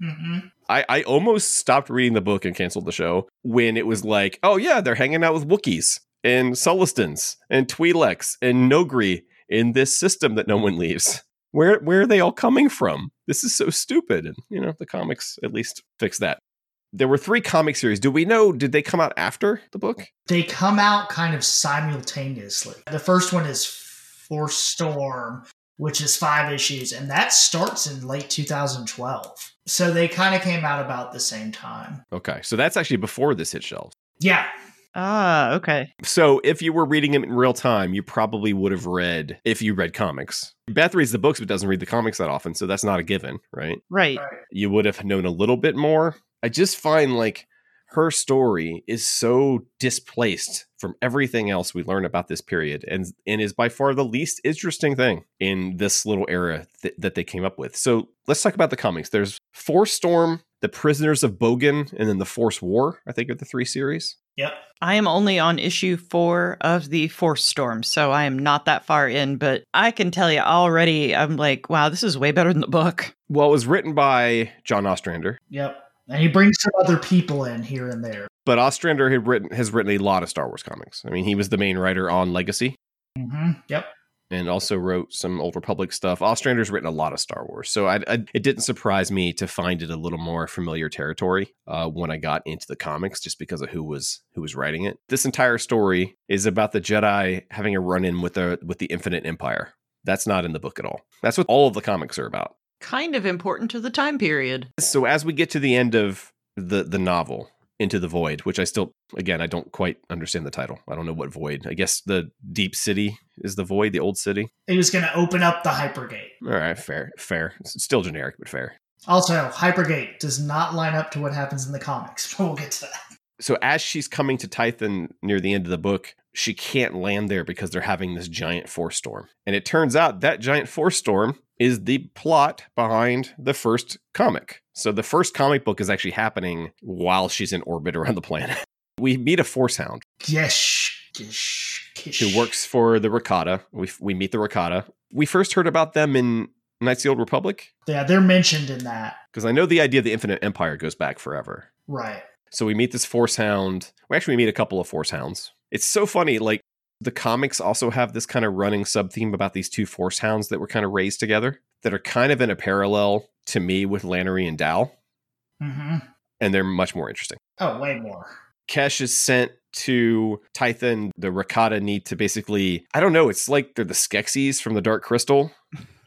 hmm I, I almost stopped reading the book and canceled the show when it was like, oh, yeah, they're hanging out with Wookiees and Sullustans and Twi'leks and Noghri in this system that no one leaves. Where where are they all coming from? This is so stupid. And you know, the comics at least fix that. There were three comic series. Do we know? Did they come out after the book? They come out kind of simultaneously. The first one is Force Storm, which is five issues, and that starts in late 2012. So they kind of came out about the same time. Okay, so that's actually before this hit shelves. Yeah, Ah, okay. So if you were reading them in real time, you probably would have read if you read comics. Beth reads the books but doesn't read the comics that often, so that's not a given, right? Right. Right. You would have known a little bit more. I just find like her story is so displaced from everything else we learn about this period and and is by far the least interesting thing in this little era th- that they came up with. So let's talk about the comics. There's Force Storm, The Prisoners of Bogan, and then The Force War, I think are the three series. Yep. I am only on issue four of the Force Storm, so I am not that far in, but I can tell you already, I'm like, wow, this is way better than the book. Well, it was written by John Ostrander, Yep. And he brings some other people in here and there. but Ostrander had written has written a lot of Star Wars comics. I mean, he was the main writer on Legacy. hmm Yep. and also wrote some Old Republic stuff. Ostrander's written a lot of Star Wars, so I, I, it didn't surprise me to find it a little more familiar territory uh, when I got into the comics, just because of who was who was writing it. This entire story is about the Jedi having a run in with the with the Infinite Empire. That's not in the book at all. That's what all of the comics are about. Kind of important to the time period. So as we get to the end of the the novel, Into the Void, which I still again I don't quite understand the title. I don't know what void. I guess the deep city is the void, the old city. He was going to open up the Hypergate. All right, fair, fair. It's still generic, but fair. Also, Hypergate does not line up to what happens in the comics, but we'll get to that. So as she's coming to Tython near the end of the book, she can't land there because they're having this giant force storm. And it turns out that giant force storm is the plot behind the first comic. So the first comic book is actually happening while she's in orbit around the planet. We meet a force hound Gish, gish, gish. who works for the Rakata. We we meet the Rakata. We first heard about them in Knights of the Old Republic Yeah, they're mentioned in that. because I know the idea of the Infinite Empire goes back forever. Right. So we meet this force hound. We actually meet a couple of force hounds. It's so funny. Like the comics also have this kind of running sub theme about these two force hounds that were kind of raised together that are kind of in a parallel to me with Lanoree and Dal, hmm and they're much more interesting. Oh, way more. Xesh is sent to Tython. The Rakata need to basically, I don't know, it's like they're the Skeksis from the Dark Crystal.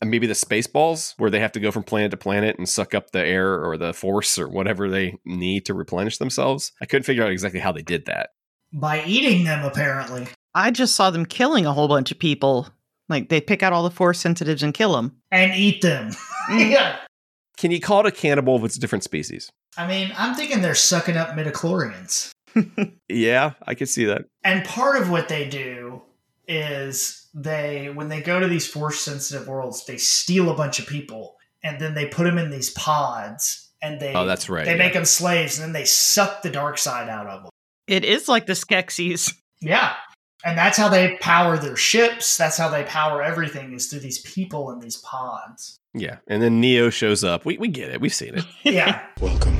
and maybe the Spaceballs, where they have to go from planet to planet and suck up the air or the force or whatever they need to replenish themselves. I couldn't figure out exactly how they did that. By eating them, apparently. I just saw them killing a whole bunch of people. Like they pick out all the force sensitives and kill them. And eat them. Mm. yeah. Can you call it a cannibal if it's a different species? I mean, I'm thinking they're sucking up midichlorians. Yeah, I could see that. And part of what they do is they, when they go to these force sensitive worlds, they steal a bunch of people and then they put them in these pods and they Oh, that's right. they yeah. make them slaves and then they suck the dark side out of them. It is like the Skeksis. Yeah. And that's how they power their ships. That's how they power everything is through these people in these pods. yeah, and then Neo shows up. We we get it. We've seen it. Yeah. Welcome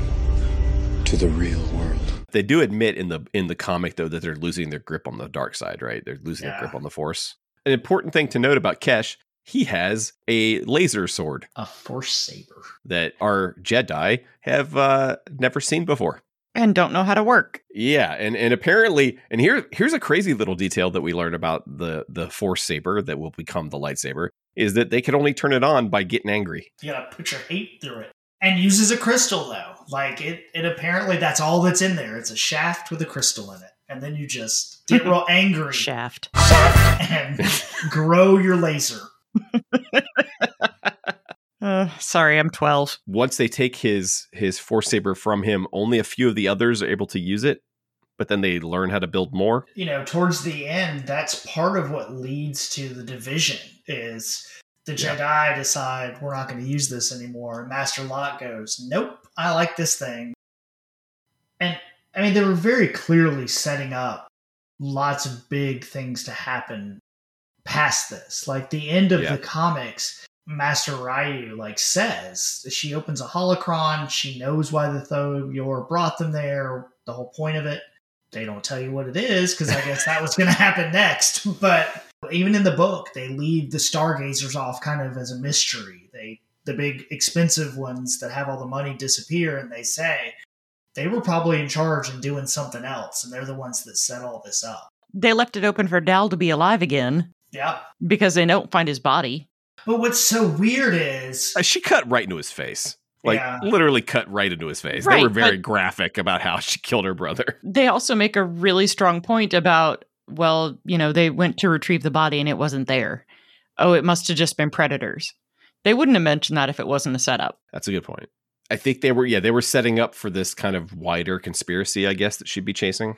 to the real world. They do admit in the in the comic though that they're losing their grip on the dark side, right? They're losing Yeah. their grip on the force. An important thing to note about Xesh, he has a laser sword A force saber. that our Jedi have uh, never seen before. And don't know how to work. Yeah, and and apparently, and here here's a crazy little detail that we learn about the the force saber that will become the lightsaber is that they can only turn it on by getting angry. You gotta put your hate through it. And uses a crystal though. Like it it apparently that's all that's in there. It's a shaft with a crystal in it. And then you just get real angry Shaft. and grow your laser. Uh, sorry, I'm 12. Once they take his his force saber from him, only a few of the others are able to use it, but then they learn how to build more. You know, towards the end, that's part of what leads to the division is the Yeah. Jedi decide we're not going to use this anymore. Master Lok goes, Nope, I like this thing. And I mean, they were very clearly setting up lots of big things to happen past this. Like the end of Yeah. the comics, Master Ryu like says she opens a holocron. She knows why the Tho Yor brought them there. The whole point of it. They don't tell you what it is because I guess that was going to happen next. But even in the book, they leave the Stargazers off kind of as a mystery. They the big expensive ones that have all the money disappear, and they say they were probably in charge and doing something else, and they're the ones that set all this up. They left it open for Dal to be alive again Yeah. because they don't find his body. But what's so weird is Uh, She cut right into his face. Like Yeah. literally cut right into his face. Right, they were very graphic about how she killed her brother. They also make a really strong point about, well, you know, they went to retrieve the body and it wasn't there. Oh, it must have just been predators. They wouldn't have mentioned that if it wasn't a setup. That's a good point. I think they were yeah, they were setting up for this kind of wider conspiracy, I guess, that she'd be chasing.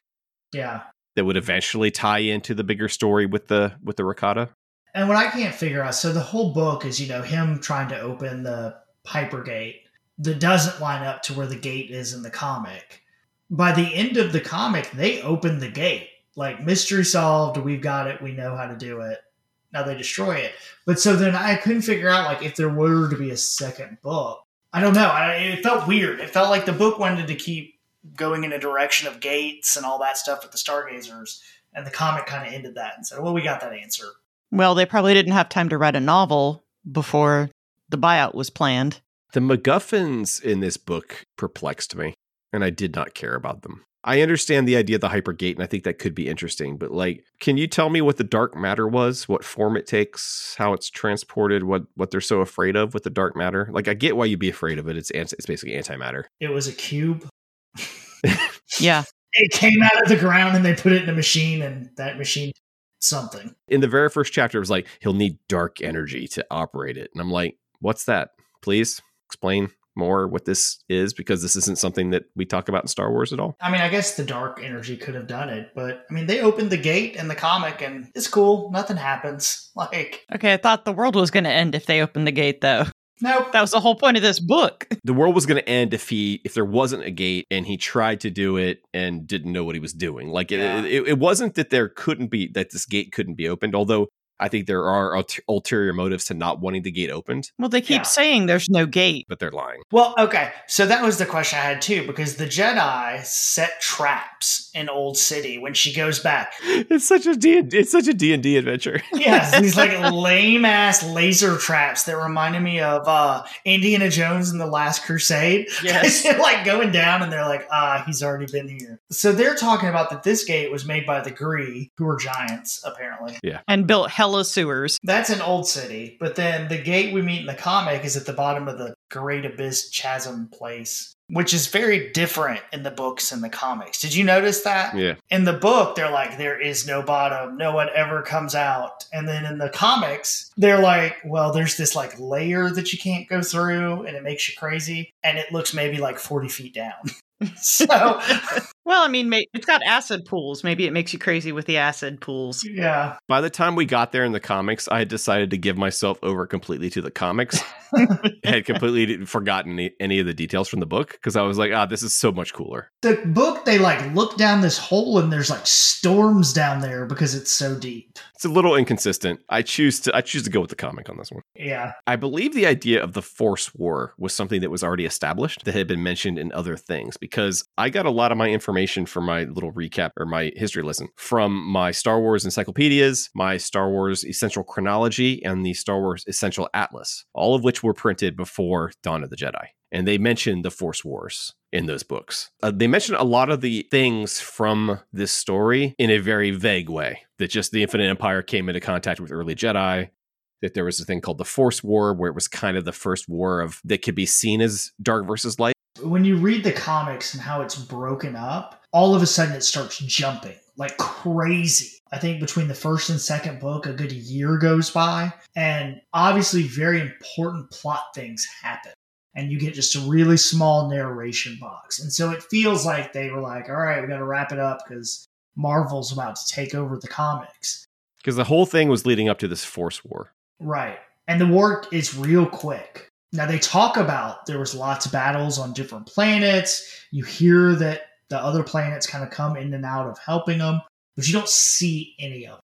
Yeah. That would eventually tie into the bigger story with the with the Rakata. And what I can't figure out, so the whole book is, you know, him trying to open the Hypergate that doesn't line up to where the gate is in the comic. By the end of the comic, they open the gate. Like, mystery solved, we've got it, we know how to do it. Now they destroy it. But so then I couldn't figure out, like, if there were to be a second book. I don't know. I, it felt weird. It felt like the book wanted to keep going in a direction of gates and all that stuff with the Stargazers. And the comic kind of ended that and said, well, we got that answer. Well, they probably didn't have time to write a novel before the buyout was planned. The MacGuffins in this book perplexed me, and I did not care about them. I understand the idea of the hypergate, and I think that could be interesting. But like, can you tell me what the dark matter was? What form it takes? How it's transported? What what they're so afraid of with the dark matter? Like, I get why you'd be afraid of it. It's anti, it's basically antimatter. It was a cube. Yeah. It came out of the ground and they put it in a machine, and that machine did something. In the very first chapter, it was like he'll need dark energy to operate it, and I'm like, what's that? Please explain more what this is because this isn't something that we talk about in Star Wars at all. I mean, I guess the dark energy could have done it, but I mean, they opened the gate in the comic, and it's cool. Nothing happens. Like, Okay, I thought the world was going to end if they opened the gate, though. Nope. That was the whole point of this book. the world was going to end if he if there wasn't a gate and he tried to do it and didn't know what he was doing like it, it, it wasn't that there couldn't be that this gate couldn't be opened although i think there are ulter- ulterior motives to not wanting the gate opened Well, they keep Yeah. saying there's no gate. but they're lying Well, okay. So that was the question I had too, because the Jedi set traps in Old City when she goes back. it's such a D it's such a D&D adventure Yes, these like lame ass laser traps that reminded me of uh, Indiana Jones and the Last Crusade. Yes. they're like going down and they're like, ah, he's already been here. So they're talking about that this gate was made by the Gree, who are giants, apparently. Yeah, and built hella sewers. That's an old city, but then the gate we meet in the comic is at the bottom of the Great Abyss Chasm place, which is very different in the books and the comics. Did you notice that? yeah in the book they're like there is no bottom no one ever comes out and then in the comics they're like well there's this like layer that you can't go through and it makes you crazy and it looks maybe like 40 feet down so Well, I mean, it's got acid pools. Maybe it makes you crazy with the acid pools. yeah. By the time we got there in the comics i had decided to give myself over completely to the comics. Had completely forgotten any, any of the details from the book because i was like ah this is so much cooler. The book they like look down this hole and there's like storms down there because it's so deep. It's a little inconsistent. I choose to i choose to go with the comic on this one. Yeah. I believe the idea of the Force War was something that was already established that had been mentioned in other things because I got a lot of my information for my little recap or my history lesson from my Star Wars encyclopedias, my Star Wars Essential Chronology, and the Star Wars Essential Atlas, all of which were printed before Dawn of the Jedi. And they mentioned the Force Wars in those books. Uh, they mentioned a lot of the things from this story in a very vague way that just the Infinite Empire came into contact with early Jedi, that there was a thing called the Force War, where it was kind of the first war of that could be seen as dark versus light. When you read the comics and how it's broken up, all of a sudden it starts jumping like crazy. I think between the first and second book, a good year goes by, and obviously, very important plot things happen. And you get just a really small narration box. And so it feels like they were like, all right, we got to wrap it up because Marvel's about to take over the comics. Because the whole thing was leading up to this Force War. Right. And the war is real quick. Now they talk about there was lots of battles on different planets. You hear that the other planets kind of come in and out of helping them, but you don't see any of them,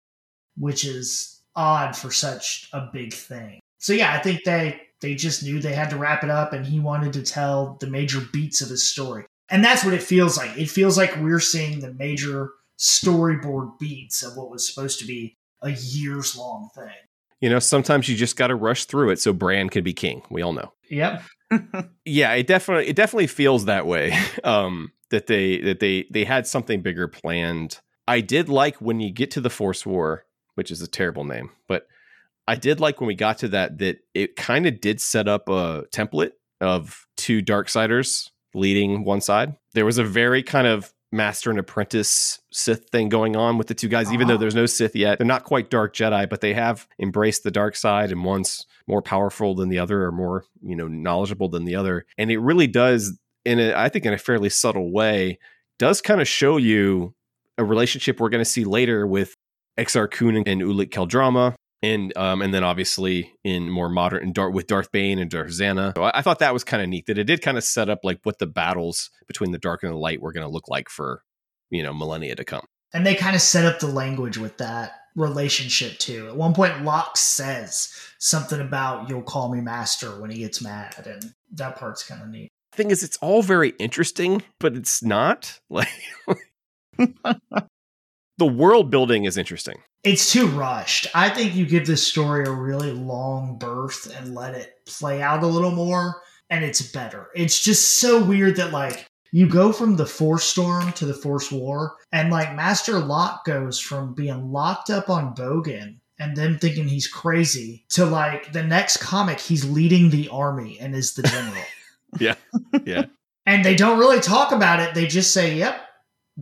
which is odd for such a big thing. So yeah, I think they they just knew they had to wrap it up and he wanted to tell the major beats of his story. And that's what it feels like. It feels like we're seeing the major storyboard beats of what was supposed to be a years long thing. You know, sometimes you just got to rush through it so Bran can be king. We all know. Yep. Yeah, it definitely it definitely feels that way. Um, that they that they they had something bigger planned. I did like when you get to the Force War, which is a terrible name, but I did like when we got to that that it kind of did set up a template of two dark Darksiders leading one side. There was a very kind of master and apprentice Sith thing going on with the two guys, even though Uh-huh. there's no Sith yet. They're not quite dark Jedi, but they have embraced the dark side, and one's more powerful than the other, or more, you know, knowledgeable than the other. And it really does, in a, I think, in a fairly subtle way, does kind of show you a relationship we're going to see later with Exar Kun and Ulic Qel-Droma. And um, and then obviously in more modern and Darth with Darth Bane and Darth Zannah. So I, I thought that was kind of neat that it did kind of set up like what the battles between the dark and the light were going to look like for you know millennia to come. And they kind of set up the language with that relationship too. At one point, Lok says something about "You'll call me master" when he gets mad, and that part's kind of neat. Thing is, it's all very interesting, but it's not like the world building is interesting. It's too rushed. I think you give this story a really long birth and let it play out a little more, and it's better. It's just so weird that like you go from the Force Storm to the Force War, and like Master Lok goes from being locked up on Bogan and them thinking he's crazy to like the next comic he's leading the army and is the general. Yeah. Yeah. and they don't really talk about it. They just say, "Yep,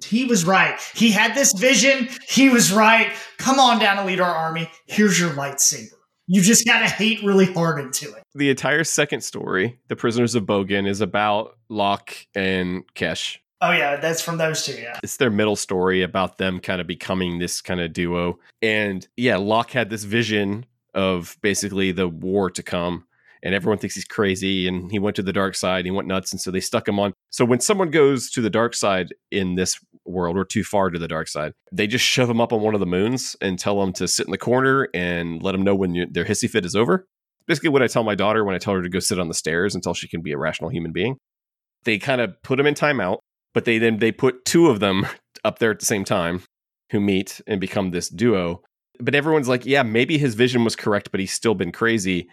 he was right. He had this vision. He was right. Come on down and lead our army. Here's your lightsaber. You just gotta hate really hard into it." The entire second story, The Prisoners of Bogan, is about Lok and Xesh. Oh yeah, that's from those two. Yeah, It's their middle story about them kind of becoming this kind of duo. And yeah, Lok had this vision of basically the war to come. And everyone thinks he's crazy. And he went to the dark side. He went nuts. And so they stuck him on. So when someone goes to the dark side in this world or too far to the dark side, they just shove him up on one of the moons and tell him to sit in the corner and let him know when you, their hissy fit is over. Basically, what I tell my daughter when I tell her to go sit on the stairs until she can be a rational human being. They kind of put him in timeout, but they then they put two of them up there at the same time who meet and become this duo. But everyone's like, yeah, maybe his vision was correct, but he's still been crazy.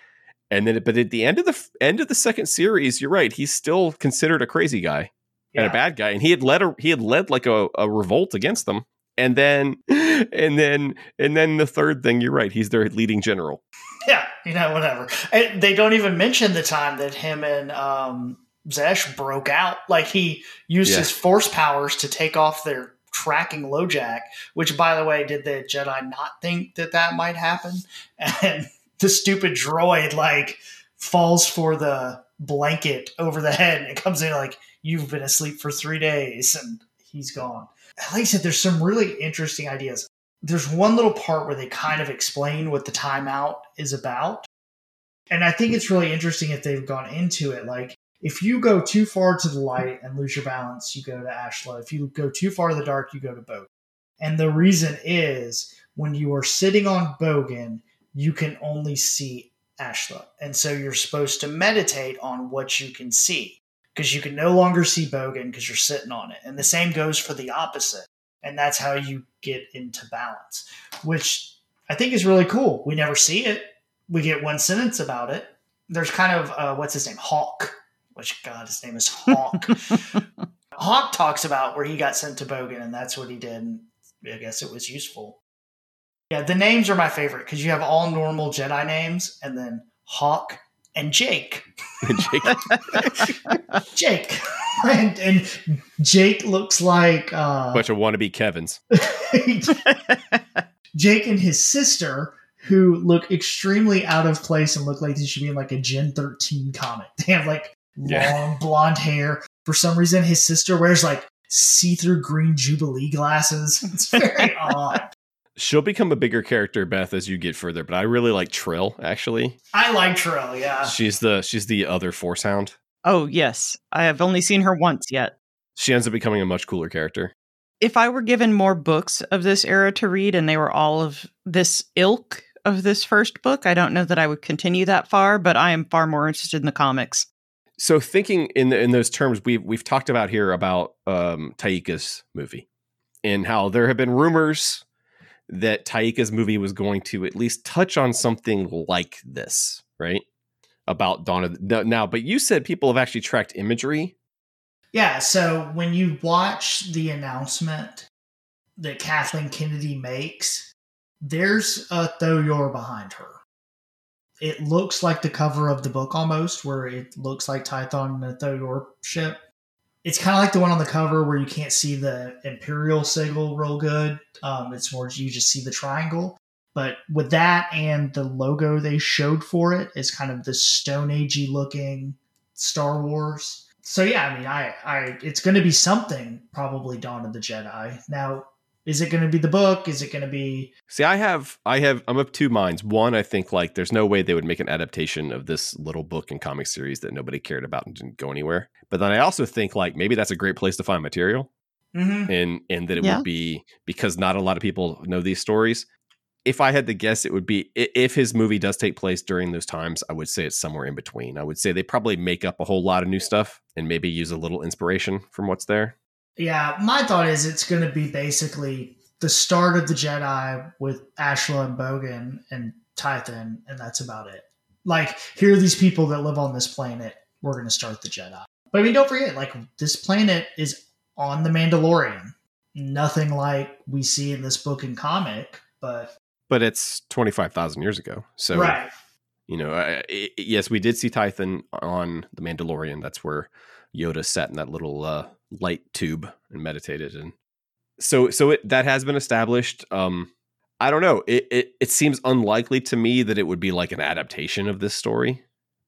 And then, but at the end of the end of the second series, you're right, he's still considered a crazy guy and a bad guy, and he had led a he had led like a, a revolt against them. And then, and then, and then the third thing, you're right, he's their leading general. yeah, you know, whatever. And they don't even mention the time that him and um, Xesh broke out. Like he used Yeah. his force powers to take off their tracking LoJack. Which, by the way, did the Jedi not think that that might happen? And the stupid droid like falls for the blanket over the head and it comes in like you've been asleep for three days and he's gone. Like i said there's some really interesting ideas. There's one little part where they kind of explain what the timeout is about. And i think it's really interesting if they've gone into it. Like if you go too far to the light and lose your balance you go to ashla. If you go too far to the dark you go to bogan. And the reason is when you are sitting on bogan you can only see Ashla. And so you're supposed to meditate on what you can see because you can no longer see Bogan because you're sitting on it. And the same goes for the opposite. And that's how you get into balance, which I think is really cool. We never see it. We get one sentence about it. There's kind of, uh, what's his name? Hawk, which, God, his name is Hawk. Hawk talks about where he got sent to Bogan and that's what he did. And I guess it was useful. Yeah, the names are my favorite because you have all normal Jedi names and then Hawk and Jake. Jake, Jake. and, and Jake looks like uh, bunch of wannabe Kevins. Jake and his sister, who look extremely out of place and look like they should be in like a Gen 13 comic. They have like long Yeah. blonde hair. For some reason, his sister wears like see through green Jubilee glasses. It's very odd. She'll become a bigger character, Beth, as you get further. But I really like Trill. Actually, I like Trill, yeah. she's the she's the other Force Hound. Oh, yes. I have only seen her once yet. She ends up becoming a much cooler character. If I were given more books of this era to read and they were all of this ilk of this first book, I don't know that I would continue that far, but I am far more interested in the comics. So thinking in the, in those terms, we've we've talked about here about um, Taika's movie and how there have been rumors that Taika's movie was going to at least touch on something like this, right? About Dawn of the, now, but you said people have actually tracked imagery. Yeah, so when you watch the announcement that Kathleen Kennedy makes, there's a Tho Yor behind her. it looks like the cover of the book almost, where it looks like Tython and the Tho Yor ship. It's kind of like the one on the cover where you can't see the Imperial sigil real good. Um, it's more you just see the triangle. But with that and the logo they showed for it, is kind of the Stone Agey looking Star Wars. So yeah, I mean, I, I, it's going to be something probably Dawn of the Jedi. Now, is it going to be the book? Is it going to be? See, I have, I have, I'm of two minds. One, I think like there's no way they would make an adaptation of this little book and comic series that nobody cared about and didn't go anywhere. But then I also think like maybe that's a great place to find material, Mm-hmm. and and that it Yeah. would be because not a lot of people know these stories. If I had to guess, it would be if his movie does take place during those times. I would say it's somewhere in between. I would say they probably make up a whole lot of new stuff and maybe use a little inspiration from what's there. Yeah, my thought is it's going to be basically the start of the Jedi with Ashla and Bogan and Tython, and that's about it. Like, here are these people that live on this planet. We're going to start the Jedi. But I mean, don't forget, like, this planet is on the Mandalorian. Nothing like we see in this book and comic, but But it's twenty five thousand years ago, so right. you know, I, I, yes, we did see Tython on the Mandalorian. That's where Yoda sat in that little uh, light tube and meditated, and so so it, that has been established. Um, I don't know. It, it it seems unlikely to me that it would be like an adaptation of this story,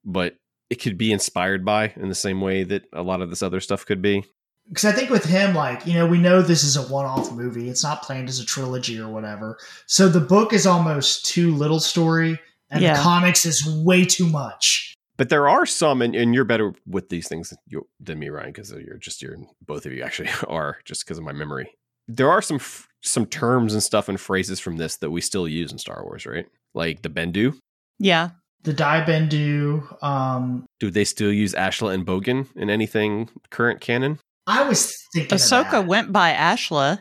but it could be inspired by in the same way that a lot of this other stuff could be. because I think with him, like you know, we know this is a one-off movie. It's not planned as a trilogy or whatever. So the book is almost too little story, and Yeah. the comics is way too much. But there are some, and, and you're better with these things than me, Ryan, because you're just you're both of you actually are just because of my memory. There are some f- some terms and stuff and phrases from this that we still use in Star Wars, right? Like the Bendu. Yeah. The Dai Bendu. Um, Do they still use Ashla and Bogan in anything current canon? I was thinking. of Ahsoka that. went by Ashla.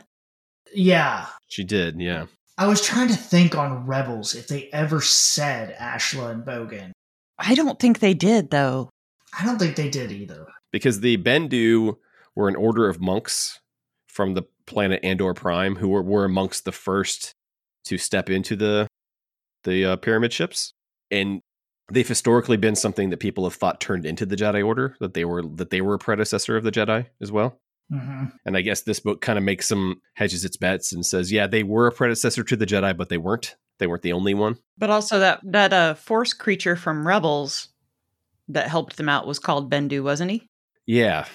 Yeah, She did, yeah. I was trying to think on Rebels if they ever said Ashla and Bogan. I don't think they did though. I don't think they did either. Because the Bendu were an order of monks from the planet Ando Prime who were, were amongst the first to step into the the uh, pyramid ships, and they've historically been something that people have thought turned into the Jedi Order that they were that they were a predecessor of the Jedi as well. hmm And I guess this book kind of makes some hedges its bets and says, yeah, they were a predecessor to the Jedi, but they weren't. They weren't the only one. But also that that uh force creature from Rebels that helped them out was called Bendu, wasn't he? Yeah.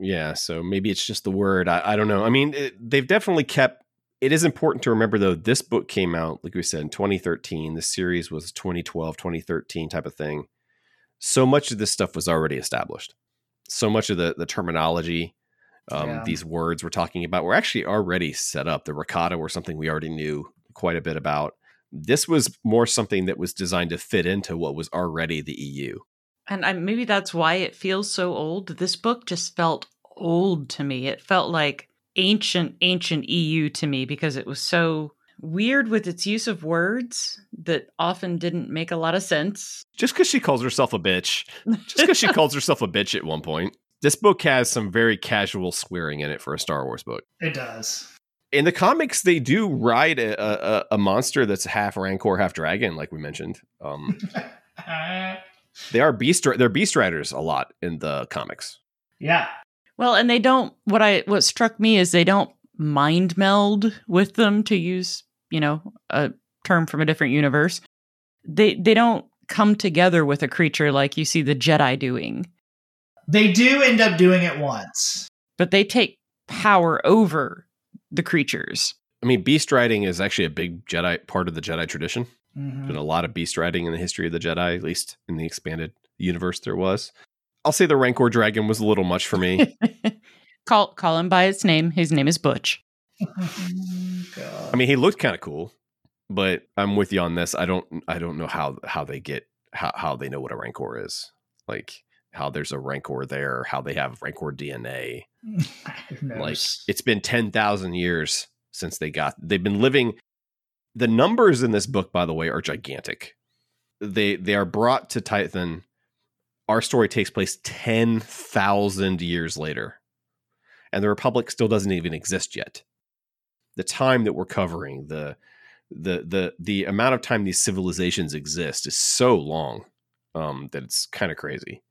Yeah. So maybe it's just the word. I, I don't know. I mean, it, they've definitely kept. It is important to remember, though, this book came out, like we said, in 2013. The series was 2012, 2013 type of thing. So much of this stuff was already established. So much of the, the terminology, um, Yeah. these words we're talking about, were actually already set up. The Rakata were something we already knew quite a bit about. This was more something that was designed to fit into what was already the EU. And I, maybe that's why it feels so old. This book just felt old to me. It felt like ancient, ancient EU to me because it was so weird with its use of words that often didn't make a lot of sense. just because she calls herself a bitch, just because she calls herself a bitch at one point. This book has some very casual swearing in it for a Star Wars book. It does. In the comics, they do ride a, a, a monster that's half Rancor, half dragon, like we mentioned. Um, they are beast. They're beast riders a lot in the comics. yeah. Well, and they don't what I what struck me is they don't mind meld with them to use, you know, a term from a different universe. They they don't come together with a creature like you see the Jedi doing, They do end up doing it once. but they take power over the creatures. I mean, beast riding is actually a big Jedi part of the Jedi tradition. Mhm. There's been a lot of beast riding in the history of the Jedi, at least in the expanded universe. There was. I'll say the Rancor dragon was a little much for me. call call him by its name. His name is Butch. God. I mean, he looked kind of cool, but I'm with you on this. I don't, I don't know how how they get how how they know what a rancor is, like how there's a rancor there, how they have rancor DNA. Like it's been ten thousand years since they got. They've been living. The numbers in this book, by the way, are gigantic. They they are brought to Tython. Our story takes place ten thousand years later, and the Republic still doesn't even exist yet. The time that we're covering, the the the the amount of time these civilizations exist is so long um, that it's kind of crazy.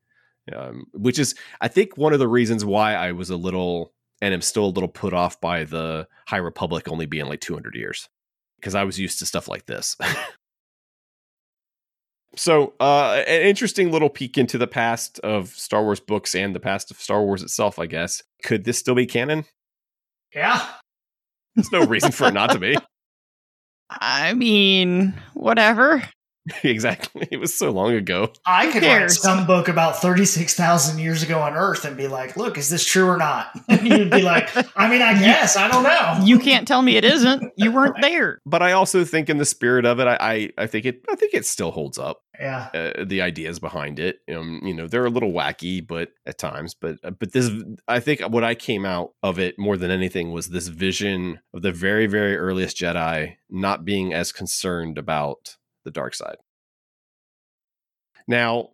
Um, which is, I think, one of the reasons why I was a little and am still a little put off by the High Republic only being like 200 years because I was used to stuff like this. so, uh, an interesting little peek into the past of Star Wars books and the past of Star Wars itself, I guess. Could this still be canon? Yeah. There's no reason for it not to be. I mean, whatever. exactly. It was so long ago. I could write some book about 36,000 years ago on Earth and be like, look, is this true or not? And you'd be like, I mean, I guess. I don't know. You can't tell me it isn't. You weren't there. But I also think, in the spirit of it, I I, I think it I think it still holds up. Yeah. uh, the ideas behind it. Um, you know, they're a little wacky, but at times, but uh, but this, I think, what I came out of it more than anything was this vision of the very very earliest Jedi not being as concerned about the dark side. Now,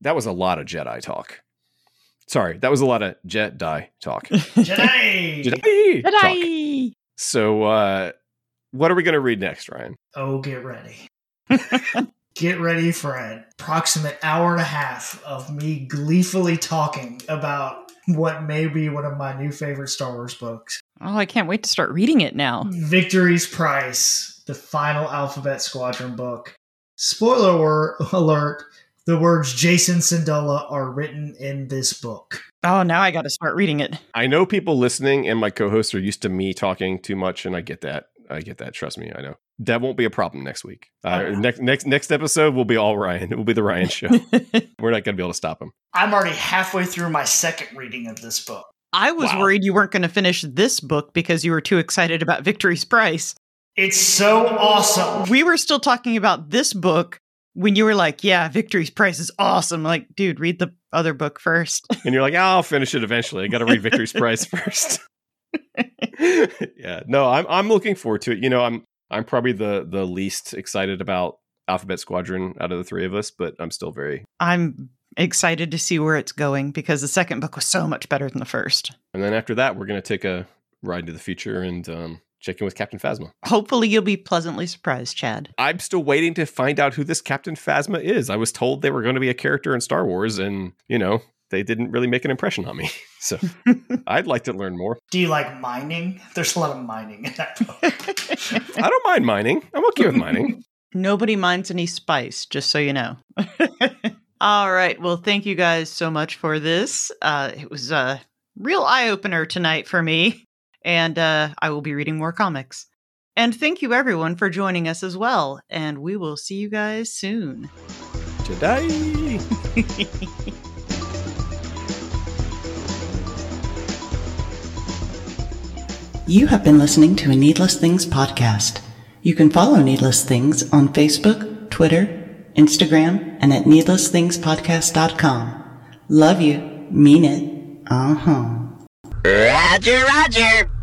that was a lot of Jedi talk. Sorry, that was a lot of Jedi talk. Jedi. Jedi talk. Jedi! So, uh, what are we going to read next, Ryan? Oh, get ready. get ready for an approximate hour and a half of me gleefully talking about what may be one of my new favorite Star Wars books. Oh, I can't wait to start reading it now. Victory's Price, the final Alphabet Squadron book. Spoiler wor- alert, the words Jacen Syndulla are written in this book. Oh, now I got to start reading it. I know people listening and my co-hosts are used to me talking too much, and I get that. I get that. Trust me, I know that won't be a problem next week. Uh, Oh. next next next episode will be all Ryan. It will be the Ryan show. We're not going to be able to stop him. I'm already halfway through my second reading of this book. I was Wow. worried you weren't going to finish this book because you were too excited about Victory's Price. It's so awesome. We were still talking about this book when you were like, yeah, Victory's Price is awesome. Like, dude, read the other book first. And you're like, "Ah, I'll finish it eventually. I got to read Victory's Price first. yeah, no, I'm I'm looking forward to it. You know, I'm I'm probably the the least excited about Alphabet Squadron out of the three of us, but I'm still very. I'm excited to see where it's going because the second book was so much better than the first. And then after that, we're going to take a ride to the future and um, check in with Captain Phasma. Hopefully, you'll be pleasantly surprised, Chad. I'm still waiting to find out who this Captain Phasma is. I was told they were going to be a character in Star Wars, and you know they didn't really make an impression on me. So I'd like to learn more. Do you like mining? There's a lot of mining in that book. I don't mind mining. I'm okay with mining. Nobody minds any spice, just so you know. All right. Well, thank you guys so much for this. Uh, it was a real eye opener tonight for me, and uh, I will be reading more comics. And thank you, everyone, for joining us as well. And we will see you guys soon. Today. You have been listening to a Needless Things podcast. You can follow Needless Things on Facebook, Twitter, Instagram, and at needlessthingspodcast.com. Love you. Mean it. Uh huh. Roger, Roger.